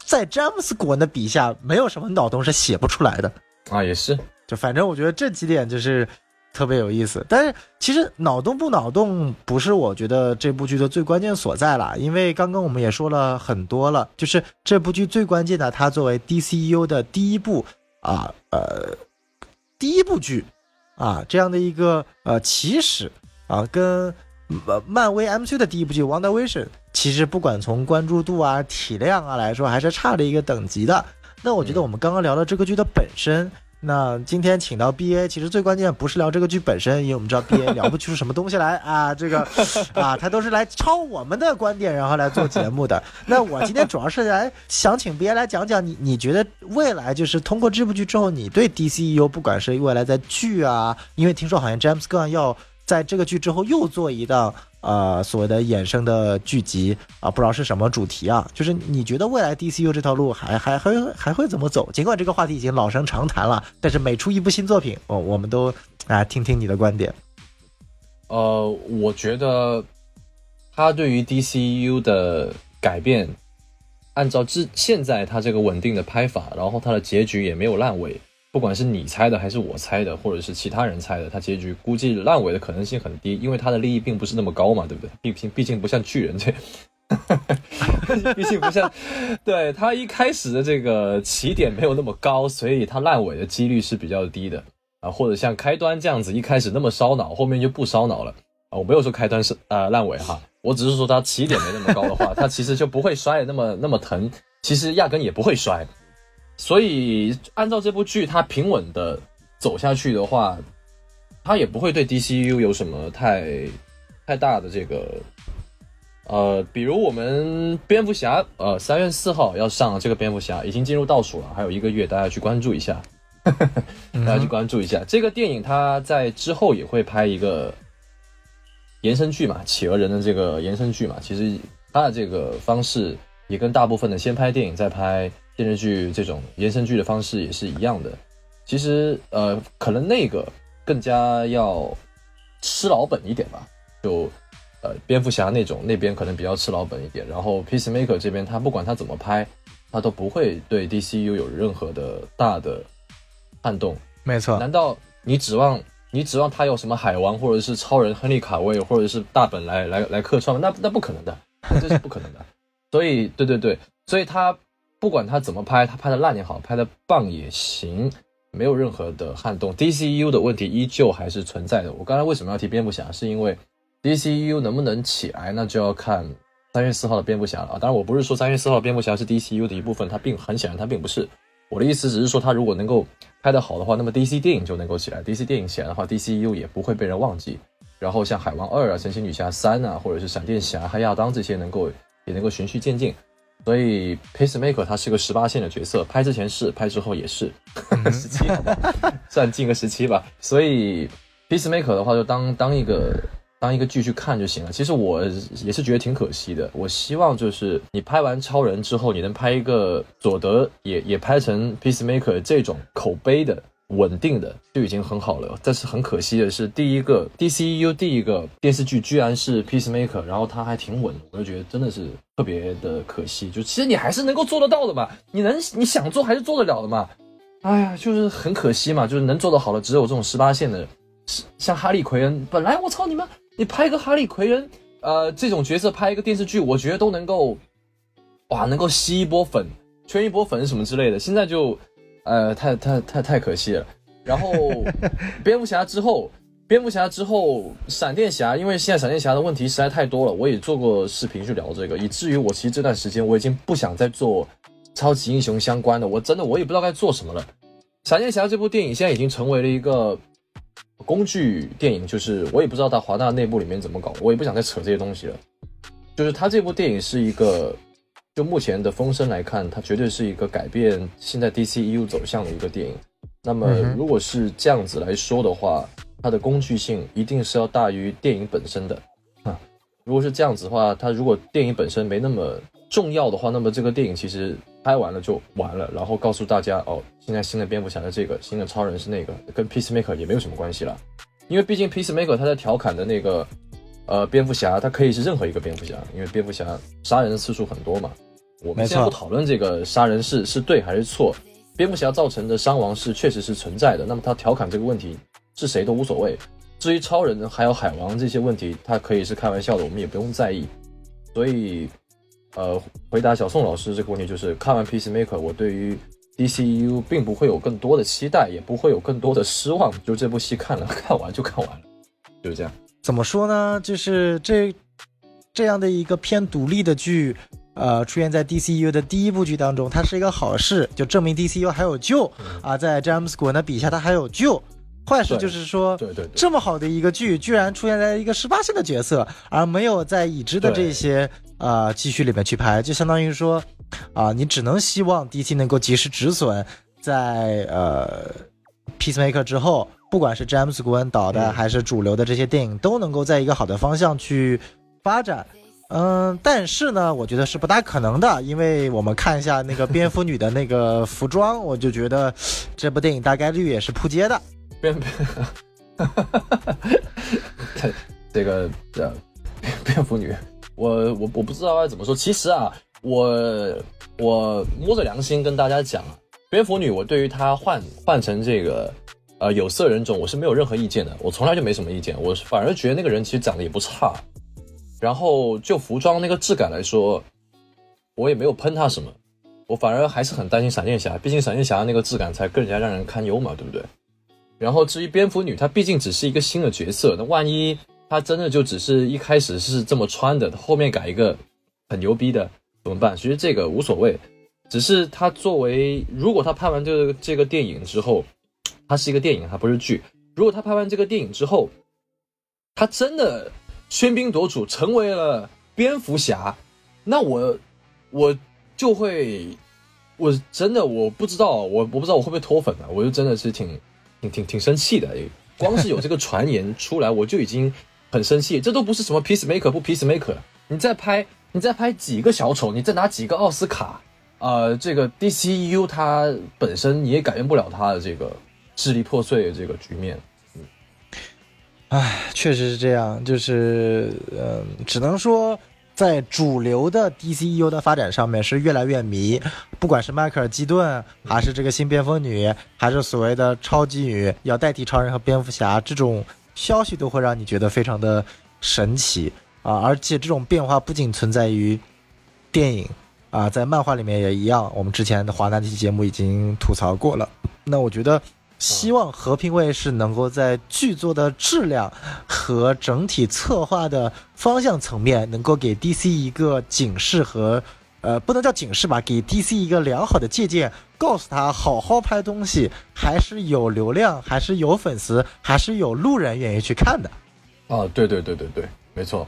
在詹姆斯·古恩的笔下，没有什么脑洞是写不出来的啊，也是。就反正我觉得这几点就是特别有意思。但是其实脑洞不脑洞不是我觉得这部剧的最关键所在了，因为刚刚我们也说了很多了，就是这部剧最关键的，它作为 DCU 的第一部啊呃第一部剧啊这样的一个呃起始啊跟。呃，漫威 MCU 的第一部剧《WandaVision》，其实不管从关注度啊、体量啊来说，还是差了一个等级的。那我觉得我们刚刚聊了这个剧的本身，那今天请到 BA，其实最关键不是聊这个剧本身，因为我们知道 BA 聊不出什么东西来啊，这个啊，他都是来抄我们的观点，然后来做节目的。那我今天主要是来想请 BA 来讲讲，你你觉得未来就是通过这部剧之后，你对 DCU 不管是未来在剧啊，因为听说好像 James Gunn 要。在这个剧之后又做一档呃所谓的衍生的剧集啊，不知道是什么主题啊？就是你觉得未来 DCU 这条路还还还还会怎么走？尽管这个话题已经老生常谈了，但是每出一部新作品，我我们都啊听听你的观点。呃，我觉得他对于 DCU 的改变，按照之现在他这个稳定的拍法，然后他的结局也没有烂尾。不管是你猜的还是我猜的，或者是其他人猜的，他结局估计烂尾的可能性很低，因为他的利益并不是那么高嘛，对不对？毕竟毕竟不像巨人这样，毕竟不像，对他一开始的这个起点没有那么高，所以他烂尾的几率是比较低的啊。或者像开端这样子，一开始那么烧脑，后面就不烧脑了啊。我没有说开端是呃烂尾哈，我只是说他起点没那么高的话，他其实就不会摔的那么那么疼，其实压根也不会摔。所以，按照这部剧它平稳的走下去的话，它也不会对 DCU 有什么太太大的这个，呃，比如我们蝙蝠侠，呃，三月四号要上这个蝙蝠侠，已经进入倒数了，还有一个月，大家去关注一下，大家去关注一下这个电影，它在之后也会拍一个延伸剧嘛，企鹅人的这个延伸剧嘛，其实它的这个方式也跟大部分的先拍电影再拍。电视剧这种延伸剧的方式也是一样的，其实呃，可能那个更加要吃老本一点吧。就呃，蝙蝠侠那种那边可能比较吃老本一点，然后 Peacemaker 这边他不管他怎么拍，他都不会对 DCU 有任何的大的撼动。没错，难道你指望你指望他有什么海王或者是超人亨利卡威或者是大本来来来客串吗？那那不可能的，这是不可能的。所以，对对对，所以他。不管他怎么拍，他拍的烂也好，拍的棒也行，没有任何的撼动。DCU 的问题依旧还是存在的。我刚才为什么要提蝙蝠侠？是因为 DCU 能不能起来，那就要看三月四号的蝙蝠侠了啊！当然，我不是说三月四号的蝙蝠侠是 DCU 的一部分，它并很显然它并不是。我的意思只是说，他如果能够拍得好的话，那么 DC 电影就能够起来。DC 电影起来的话，DCU 也不会被人忘记。然后像海王二啊、神奇女侠三啊，或者是闪电侠、黑亚当这些，能够也能够循序渐进。所以，Pacemaker 他是个十八线的角色，拍之前是，拍之后也是 十七，算进个十七吧。所以，Pacemaker 的话就当当一个当一个剧去看就行了。其实我也是觉得挺可惜的。我希望就是你拍完超人之后，你能拍一个佐德也也拍成 Pacemaker 这种口碑的稳定的就已经很好了。但是很可惜的是，第一个 DCU 第一个电视剧居然是 Peacemaker，然后它还挺稳，我就觉得真的是特别的可惜。就其实你还是能够做得到的嘛，你能你想做还是做得了的嘛。哎呀，就是很可惜嘛，就是能做得好的只有这种十八线的，像哈利奎恩。本来我操你们，你拍个哈利奎恩，呃，这种角色拍一个电视剧，我觉得都能够，哇，能够吸一波粉，圈一波粉什么之类的。现在就，呃，太太太太可惜了。然后 蝙蝠侠之后，蝙蝠侠之后，闪电侠，因为现在闪电侠的问题实在太多了，我也做过视频去聊这个，以至于我其实这段时间我已经不想再做超级英雄相关的，我真的我也不知道该做什么了。闪电侠这部电影现在已经成为了一个工具电影，就是我也不知道它华纳内部里面怎么搞，我也不想再扯这些东西了。就是他这部电影是一个，就目前的风声来看，它绝对是一个改变现在 DCEU 走向的一个电影。那么如果是这样子来说的话，它的工具性一定是要大于电影本身的啊。如果是这样子的话，它如果电影本身没那么重要的话，那么这个电影其实拍完了就完了，然后告诉大家哦，现在新的蝙蝠侠的这个，新的超人是那个，跟 Peacemaker 也没有什么关系了，因为毕竟 Peacemaker 他在调侃的那个呃蝙蝠侠，他可以是任何一个蝙蝠侠，因为蝙蝠侠杀人的次数很多嘛。我们先不讨论这个杀人是是对还是错，蝙蝠侠造成的伤亡是确实是存在的，那么他调侃这个问题是谁都无所谓。至于超人还有海王这些问题，他可以是开玩笑的，我们也不用在意。所以，呃，回答小宋老师这个问题，就是看完 Peacemaker，我对于 DCU 并不会有更多的期待，也不会有更多的失望。就这部戏看了，看完就看完了，就是这样。怎么说呢？就是这这样的一个偏独立的剧，呃，出现在 DCU 的第一部剧当中，它是一个好事，就证明 DCU 还有救啊，在詹姆斯·古恩的笔下，它还有救。坏事就是说，对对对这么好的一个剧，居然出现在一个十八线的角色，而没有在已知的这些呃继续里面去拍，就相当于说，啊、你只能希望 DC 能够及时止损，在呃 Peacemaker 之后，不管是詹姆斯·古恩导的，嗯还是主流的这些电影，都能够在一个好的方向去发展。嗯，但是呢，我觉得是不大可能的，因为我们看一下那个蝙蝠女的那个服装，我就觉得这部电影大概率也是扑街的。蝙这这个这蝙蝠女，我我我不知道该怎么说。其实啊，我我摸着良心跟大家讲，蝙蝠女，我对于她换换成这个呃有色人种，我是没有任何意见的，我从来就没什么意见，我反而觉得那个人其实长得也不差。然后就服装那个质感来说，我也没有喷他什么，我反而还是很担心闪电侠，毕竟闪电侠那个质感才更加让人堪忧嘛，对不对？然后至于蝙蝠女，她毕竟只是一个新的角色，那万一她真的就只是一开始是这么穿的，后面改一个很牛逼的怎么办？其实这个无所谓，只是她作为如果她拍完这个这个电影之后，它是一个电影，它不是剧。如果她拍完这个电影之后，她真的喧宾夺主成为了蝙蝠侠，那我我就会，我真的我不知道，我我不知道我会不会脱粉啊，我就真的是挺挺挺挺生气的，光是有这个传言出来，我就已经很生气。这都不是什么 peacemaker 不 peacemaker，你再拍你再拍几个小丑，你再拿几个奥斯卡，呃，这个 DCU 它本身你也改变不了它的这个支离破碎的这个局面。唉，确实是这样，就是嗯、只能说在主流的 DCU 的发展上面是越来越迷，不管是迈克尔基顿，还是这个新蝙蝠女，还是所谓的超级女要代替超人和蝙蝠侠，这种消息都会让你觉得非常的神奇啊！而且这种变化不仅存在于电影啊，在漫画里面也一样。我们之前的华纳这期节目已经吐槽过了。那我觉得，希望和平卫士能够在剧作的质量和整体策划的方向层面，能够给 DC 一个警示和呃，不能叫警示吧，给 DC 一个良好的借鉴，告诉他好好拍东西，还是有流量，还是有粉丝，还是有路人愿意去看的。啊，对对对对对，没错。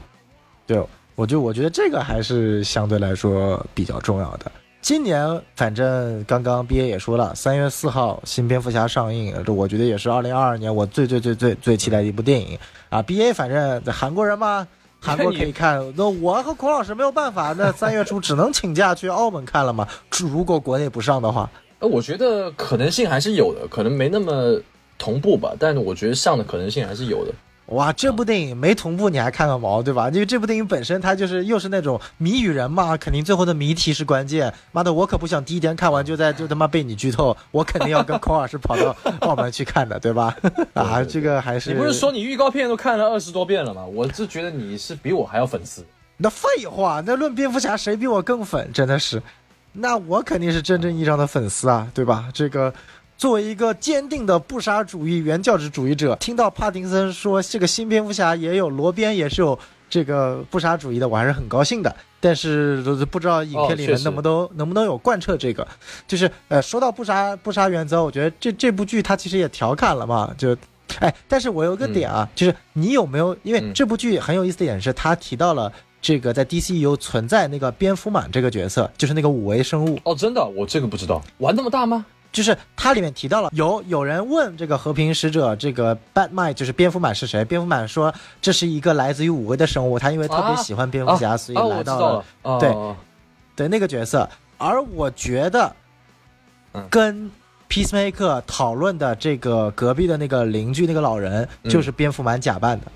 对，我就我觉得这个还是相对来说比较重要的。今年反正刚刚 B A 也说了，三月四号新蝙蝠侠上映，这我觉得也是二零二二年我最最最最最期待的一部电影啊。B A 反正在韩国人嘛，韩国可以看，那我和孔老师没有办法，那三月初只能请假去澳门看了嘛。如果国内不上的话，呃，我觉得可能性还是有的，可能没那么同步吧，但是我觉得上的可能性还是有的。哇，这部电影没同步你还看个毛，对吧？因为这部电影本身它就是又是那种谜语人嘛，肯定最后的谜题是关键。妈的，我可不想第一天看完就在就他妈被你剧透，我肯定要跟孔老师跑到澳门去看的，对吧？啊，这个还是你不是说你预告片都看了二十多遍了吗？我是觉得你是比我还要粉丝。那废话，那论蝙蝠侠谁比我更粉？真的是，那我肯定是真正意义上的粉丝啊，对吧？这个作为一个坚定的不杀主义原教旨主义者，听到帕丁森说这个新蝙蝠侠也有罗宾也是有这个不杀主义的，我还是很高兴的。但是不知道影片里面能不能、能不能有贯彻这个，就是呃，说到不杀不杀原则，我觉得这这部剧它其实也调侃了嘛，就。哎，但是我有个点啊，就是你有没有？因为嗯这部剧很有意思的点是，他提到了这个在 DCU 存在那个蝙蝠满这个角色，就是那个五维生物，哦，真的，我这个不知道，玩那么大吗？就是它里面提到了有有人问这个和平使者这个 Batman 就是蝙蝠满是谁？蝙蝠满说这是一个来自于五维的生物，他因为特别啊喜欢蝙蝠侠，所以来到了，哦对哦对那个角色。而我觉得嗯跟 Peacemaker 讨论的这个隔壁的那个邻居那个老人，嗯就是蝙蝠满假扮的。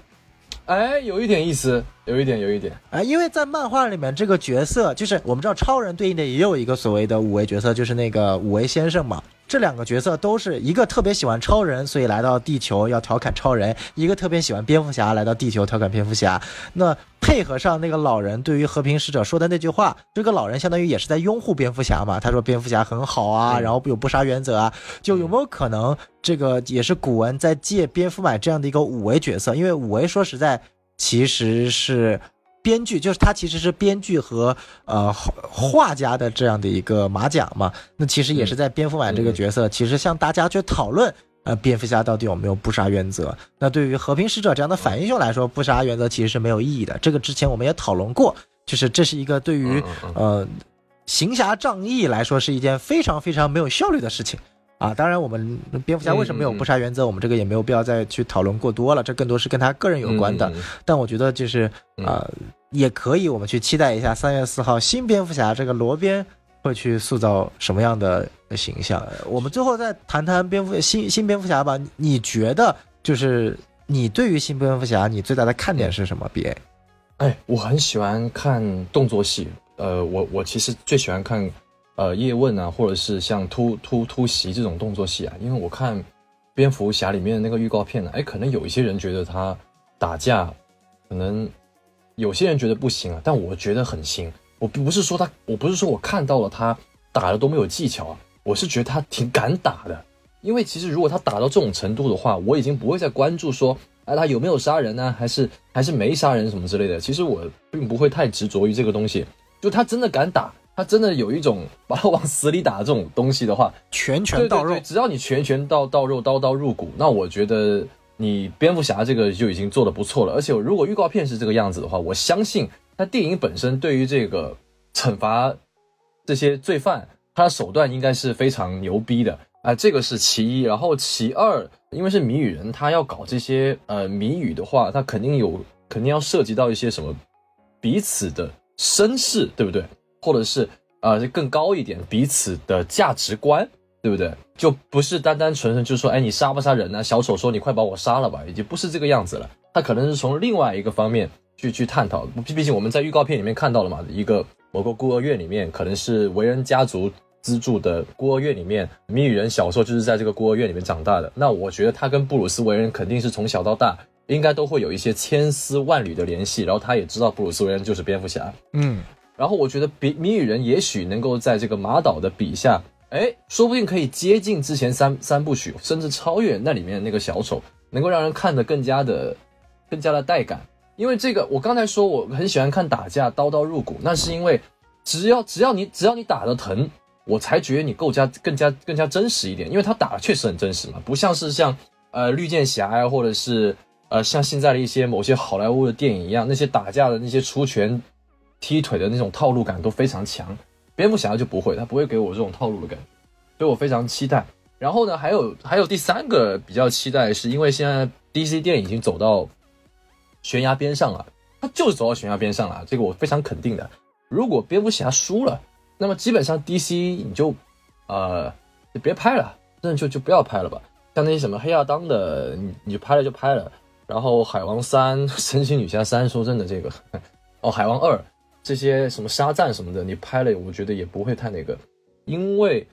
哎，有一点意思，有一点，有一点。哎，因为在漫画里面，这个角色就是我们知道，超人对应的也有一个所谓的五维角色，就是那个五维先生嘛。这两个角色都是一个特别喜欢超人，所以来到地球要调侃超人；一个特别喜欢蝙蝠侠，来到地球调侃蝙蝠侠。那配合上那个老人对于和平使者说的那句话，这个老人相当于也是在拥护蝙蝠侠嘛。他说蝙蝠侠很好啊，嗯然后有不杀原则啊，就有没有可能这个也是古文在借蝙蝠买这样的一个五维角色？因为五维说实在其实是。编剧就是他，其实是编剧和呃画画家的这样的一个马甲嘛。那其实也是在蝙蝠版这个角色，其实向大家去讨论，呃，蝙蝠侠到底有没有不杀原则？那对于和平使者这样的反英雄来说，不杀原则其实是没有意义的。这个之前我们也讨论过，就是这是一个对于呃行侠仗义来说是一件非常非常没有效率的事情。啊，当然，我们蝙蝠侠为什么有不杀原则，我们这个也没有必要再去讨论过多了，这更多是跟他个人有关的。但我觉得就是啊、呃也可以我们去期待一下三月四号新蝙蝠侠这个罗宾会去塑造什么样的形象。呃我们最后再谈谈蝙蝠新新蝙蝠侠吧，你觉得就是你对于新蝙蝠侠你最大的看点是什么？B A 哎，我很喜欢看动作戏，呃，我我其实最喜欢看呃叶问啊，或者是像突突突袭这种动作戏啊，因为我看蝙蝠侠里面的那个预告片呢，哎，可能有一些人觉得他打架，可能有些人觉得不行啊，但我觉得很行。我不是说他，我不是说我看到了他打的多么有技巧啊，我是觉得他挺敢打的。因为其实如果他打到这种程度的话，我已经不会再关注说，哎，他有没有杀人呢、还是还是没杀人什么之类的。其实我并不会太执着于这个东西。就他真的敢打，他真的有一种把他往死里打这种东西的话，拳拳到肉对对对，只要你拳拳到到肉，刀刀入骨，那我觉得你蝙蝠侠这个就已经做的不错了。而且如果预告片是这个样子的话，我相信他电影本身对于这个惩罚这些罪犯，他的手段应该是非常牛逼的啊、这个是其一。然后其二，因为是谜语人，他要搞这些呃谜语的话，他肯定有肯定要涉及到一些什么彼此的身世，对不对？或者是呃更高一点彼此的价值观，对不对？就不是单单纯纯就是说，哎，你杀不杀人呢、小丑说你快把我杀了吧，已经不是这个样子了。他可能是从另外一个方面去去探讨。毕毕竟我们在预告片里面看到了嘛，一个某个孤儿院里面，可能是维恩家族资助的孤儿院里面，谜语人小时候就是在这个孤儿院里面长大的。那我觉得他跟布鲁斯韦恩肯定是从小到大应该都会有一些千丝万缕的联系，然后他也知道布鲁斯韦恩就是蝙蝠侠。嗯，然后我觉得谜谜语人也许能够在这个马导的笔下，哎，说不定可以接近之前三三部曲，甚至超越那里面那个小丑，能够让人看得更加的更加的带感。因为这个，我刚才说我很喜欢看打架，刀刀入骨，那是因为只要只要你只要你打的疼，我才觉得你够加更加更加真实一点。因为他打的确实很真实嘛，不像是像呃绿箭侠呀，或者是呃像现在的一些某些好莱坞的电影一样，那些打架的那些出拳、踢腿的那种套路感都非常强。蝙蝠侠就不会，他不会给我这种套路的感觉，所以我非常期待。然后呢，还有还有第三个比较期待，是因为现在 DC 电影已经走到悬崖边上了，他就是走到悬崖边上了，这个我非常肯定的。如果蝙蝠侠输了，那么基本上 DC 你就呃就别拍了，那就就不要拍了吧。像那些什么黑亚当的，你你就拍了就拍了。然后海王三、神奇女侠三，说真的这个，哦，海王二这些什么沙赞什么的，你拍了，我觉得也不会太那个，因为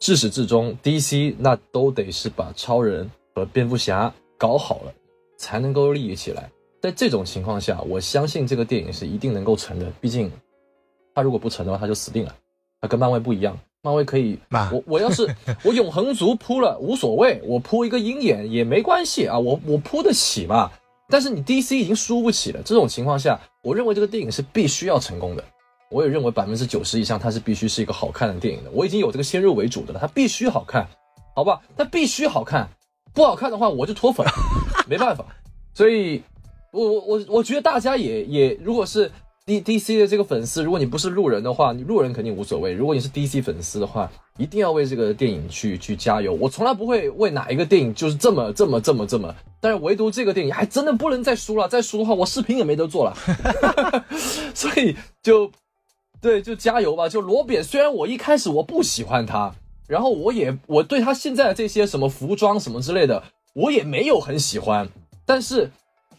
至始至终 DC 那都得是把超人和蝙蝠侠搞好了，才能够立起起来。在这种情况下，我相信这个电影是一定能够成的。毕竟，他如果不成的话，他就死定了。他跟漫威不一样，漫威可以，我我要是 我永恒族扑了无所谓，我扑一个鹰眼也没关系啊，我我扑得起嘛。但是你 DC 已经输不起了，这种情况下，我认为这个电影是必须要成功的。我也认为百分之九十以上它是必须是一个好看的电影的。我已经有这个先入为主的了，它必须好看，好吧？它必须好看，不好看的话我就脱粉，没办法。所以，我我我我觉得大家也也，如果是 D D C 的这个粉丝，如果你不是路人的话，你路人肯定无所谓。如果你是 D C 粉丝的话，一定要为这个电影去去加油。我从来不会为哪一个电影就是这么这么这么这么，但是唯独这个电影还真的不能再输了，再输的话我视频也没得做了。所以就对，就加油吧。就罗扁，虽然我一开始我不喜欢他，然后我也我对他现在的这些什么服装什么之类的，我也没有很喜欢，但是。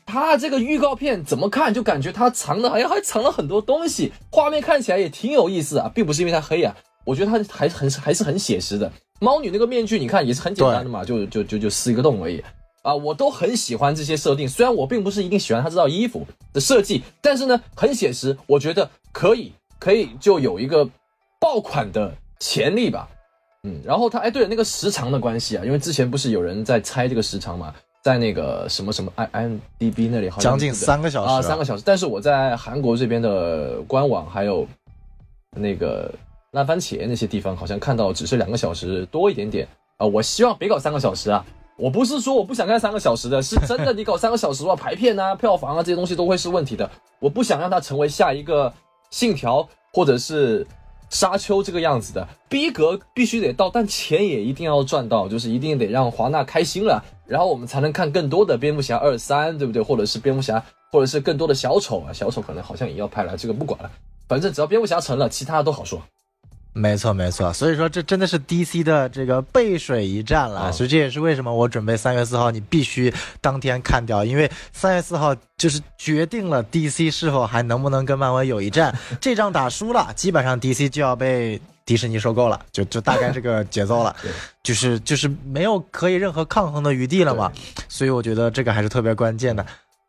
他这个预告片怎么看就感觉他藏的好像还藏了很多东西，画面看起来也挺有意思啊，并不是因为他黑啊，我觉得他还很还是很写实的。猫女那个面具你看也是很简单的嘛，就就就就撕一个洞而已啊，我都很喜欢这些设定，虽然我并不是一定喜欢他这套衣服的设计，但是呢很写实，我觉得可以可以就有一个爆款的潜力吧，嗯，然后他哎对了那个时长的关系啊，因为之前不是有人在猜这个时长嘛。在那个什么什么 i m d b 那里，好像将近三个小时啊，三个小时。但是我在韩国这边的官网还有那个烂番茄那些地方，好像看到只是两个小时多一点点啊。我希望别搞三个小时啊！我不是说我不想看三个小时的，是真的，你搞三个小时的话，排片啊、票房啊这些东西都会是问题的。我不想让它成为下一个信条或者是。沙丘这个样子的逼格必须得到，但钱也一定要赚到，就是一定得让华纳开心了，然后我们才能看更多的蝙蝠侠二三，对不对？或者是蝙蝠侠，或者是更多的小丑啊，小丑可能好像也要拍了，这个不管了，反正只要蝙蝠侠成了，其他的都好说。没错，没错，所以说这真的是 DC 的这个背水一战了，所以这也是为什么我准备三月四号你必须当天看掉，因为三月四号就是决定了 DC 是否还能不能跟漫威有一战，这仗打输了，基本上 DC 就要被迪士尼收购了，就就大概这个节奏了，就是就是没有可以任何抗衡的余地了嘛，所以我觉得这个还是特别关键的。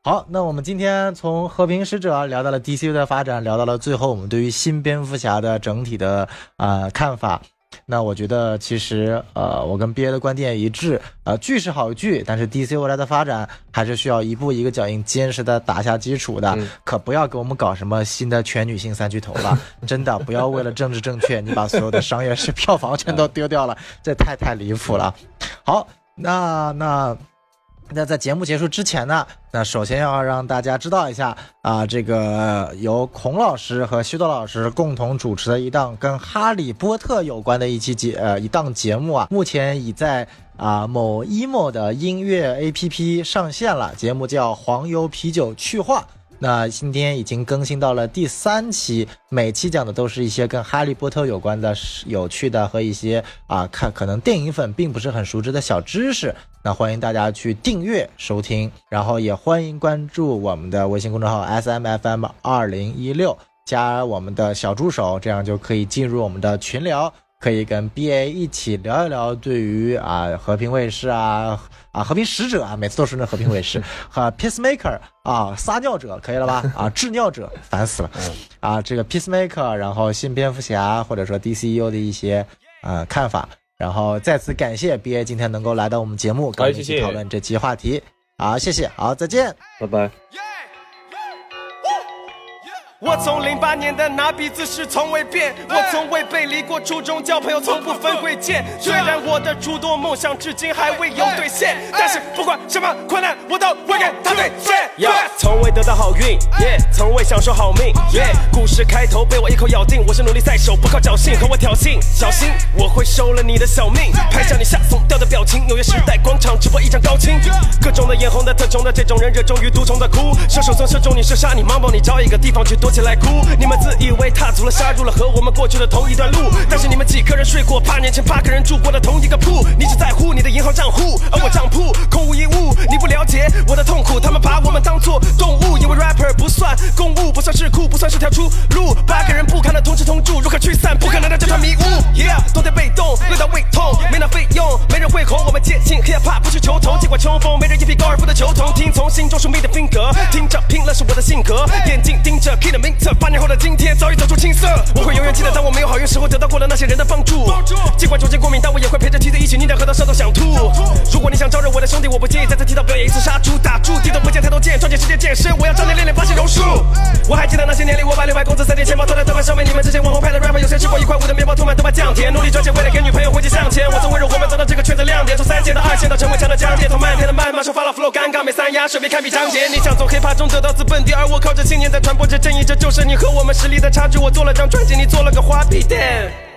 好，那我们今天从和平使者聊到了 DCU 的发展，聊到了最后我们对于新蝙蝠侠的整体的呃看法。那我觉得其实呃，我跟 BA 的观点一致，呃，剧是好剧，但是 DC 未来的发展还是需要一步一个脚印，坚实的打下基础的，可不要给我们搞什么新的全女性三巨头了，真的不要为了政治正确，你把所有的商业是票房全都丢掉了，这太太离谱了。好，那那。那在节目结束之前呢，那首先要让大家知道一下啊，这个由孔老师和徐多老师共同主持的一档跟哈利波特有关的一期节呃一档节目啊，目前已在啊某 emo 的音乐 APP 上线了，节目叫黄油啤酒去化。那今天已经更新到了第三期，每期讲的都是一些跟哈利波特有关的、有趣的和一些啊看可能电影粉并不是很熟知的小知识。那欢迎大家去订阅收听，然后也欢迎关注我们的微信公众号 S M F M 二零一六，加我们的小助手，这样就可以进入我们的群聊。可以跟 B A 一起聊一聊对于啊和平卫士啊啊和平使者啊，每次都是那和平卫士 和 Peacemaker 啊撒尿者可以了吧？啊治尿者烦死了。啊这个 Peacemaker，然后新蝙蝠侠或者说 D C U 的一些呃看法，然后再次感谢 B A 今天能够来到我们节目跟我们一起讨论这期话题，好谢谢。好再见。拜拜。我从零八年的拿笔姿势从未变，我从未背离过初衷，交朋友从不分贵贱。虽然我的诸多梦想至今还未有兑现，但是不管什么困难，我都会给他兑现。从未得到好运，从未享受好命。故事开头被我一口咬定，我是努力在手，不靠侥幸和我挑衅。小心我会收了你的小命，拍下你吓怂掉的表情。纽约时代广场直播一张高清，各种的眼红的、特穷的这种人，热衷于独宠的哭。射手曾射中你，射杀你，忙帮你找一个地方去躲。躲起来哭。你们自以为踏足了杀入了和我们过去的同一段路，但是你们几个人睡过八年前八个人住过的同一个铺。你只在乎你的银行账户，而我账铺空无一物。你不了解我的痛苦，他们把我们当作动物，因为 rapper 不算公务，不算是库，不算是条出路。八个人不堪的同吃同住，如何驱散不可能的这团迷雾？Yeah，冬天被冻，饿到胃痛，没那费用，没人会哄我们接近 hip hop，不去求同，尽管冲锋，没人一匹高尔夫的球童，听从心中疏密的风格，听着拼了是我的性格，眼睛盯着 Kid 的名字，八年后的今天早已走出青涩，我会永远记得当我没有好运时候得到过的那些人的帮助，尽管酒精过敏，但我也会陪着妻子一起逆着河道烧到想吐。如果你想招惹我的兄弟，我不介意再次提到表演一次杀猪打住，低头不见抬头见，抓紧时间健身，我要教你练练巴西柔术。我还记得那些年里，我把六百工资塞进钱包，偷在头发上面，你们这些网红派的 rapper，有谁吃过一块五的面包，涂满豆瓣酱甜，努力赚钱，为了给女朋友回去向前。我从温柔我们走到这个圈子亮点，从三线到二线到成为强的讲解，从漫天的谩骂手发了 flow，尴尬压，顺便开辟章节。你想从 hiphop 中得到资本，地，而我靠着信念在传播着正义，这就是你和我们实力的差距。我做了张专辑，你做了个花臂 dan。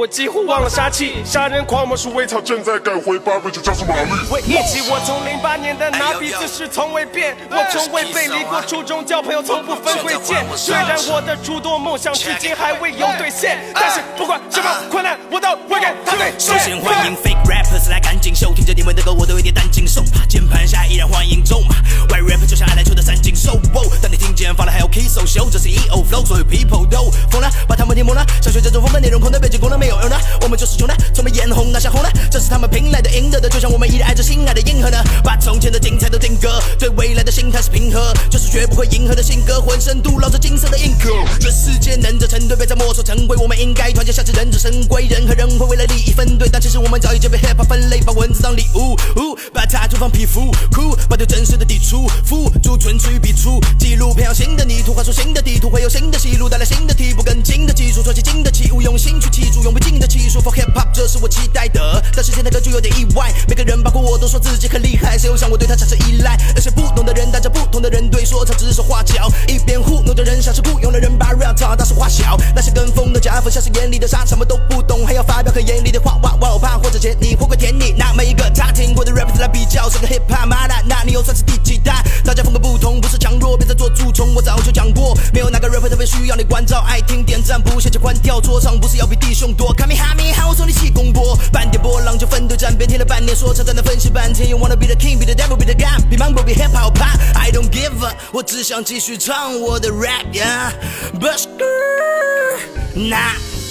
我几乎忘了杀气，杀人狂魔术微草正在改回 barbecue 加速马力。回忆起我从零八年的拿笔姿势从未变，我从未背离过初衷，交朋友从不分贵贱。虽然我的诸多梦想至今还未有兑现，但是不管什么困难，我都会给他兑首先。欢迎 fake rappers 来赶紧秀，听着你们的歌我都有点担惊受怕。键盘侠依然欢迎咒骂，white rapper 就像爱篮球的三井寿。当你听见发了还有 kiss 手秀，这是 EO flow，所有 people 都疯了，把他们听懵了。想学这种风格内容，空的背景功能没有用的，我们就是穷的，从没眼红那些红的，这是他们拼来的赢得的，就像我们依然爱着心爱的银河呢，把从前的精彩都定格，对未来的心态是平和，就是绝不会迎合的性格，浑身镀烙着金色的印刻。这世界能者成对，别再墨守成规，我们应该团结，下次忍者神龟，人和人会为了利益分队，但其实我们早已经被 hip hop 分类，把文字当礼物，呜把它涂放皮肤，把对真实的抵触，付诸唇齿与笔触，记录培养新的泥土，画出新的地图，会有新的戏路，带来新的题目，更新的技术，创新新的器物，用心去记住，永不尽的技术，for hip hop，这是我期待的。但是现在歌曲有点意外，每个人包括我都说自己很厉害，谁又想我对他产生依赖？那些不懂的人带着不同的人对说唱指手画脚，一边糊弄的人像是雇佣的人把 rap 唱大事化小，那些跟风的假粉像是眼里的沙，什么都不懂，还要发表很严厉的话，哇哇怕或者嫌你，或会舔你，拿每一个他听过的 rap 来比较，是个 hip hop 妈的，那你又算是第几代？大家风格不同，不是强弱，别再做蛀虫，我早就讲过，没有哪个 rapper 特别需要你关照，爱听点赞不嫌弃关掉，说唱不是要比弟兄 Call me, 喊我，喊我，从你起功波，半点波浪就分斗站边，听了半年说唱，在那分析半天，You wanna be the king, be the devil, be the gun, be mongrel, be hip hop, I don't give up，我只想继续唱我的 rap，yeah，buster，nah。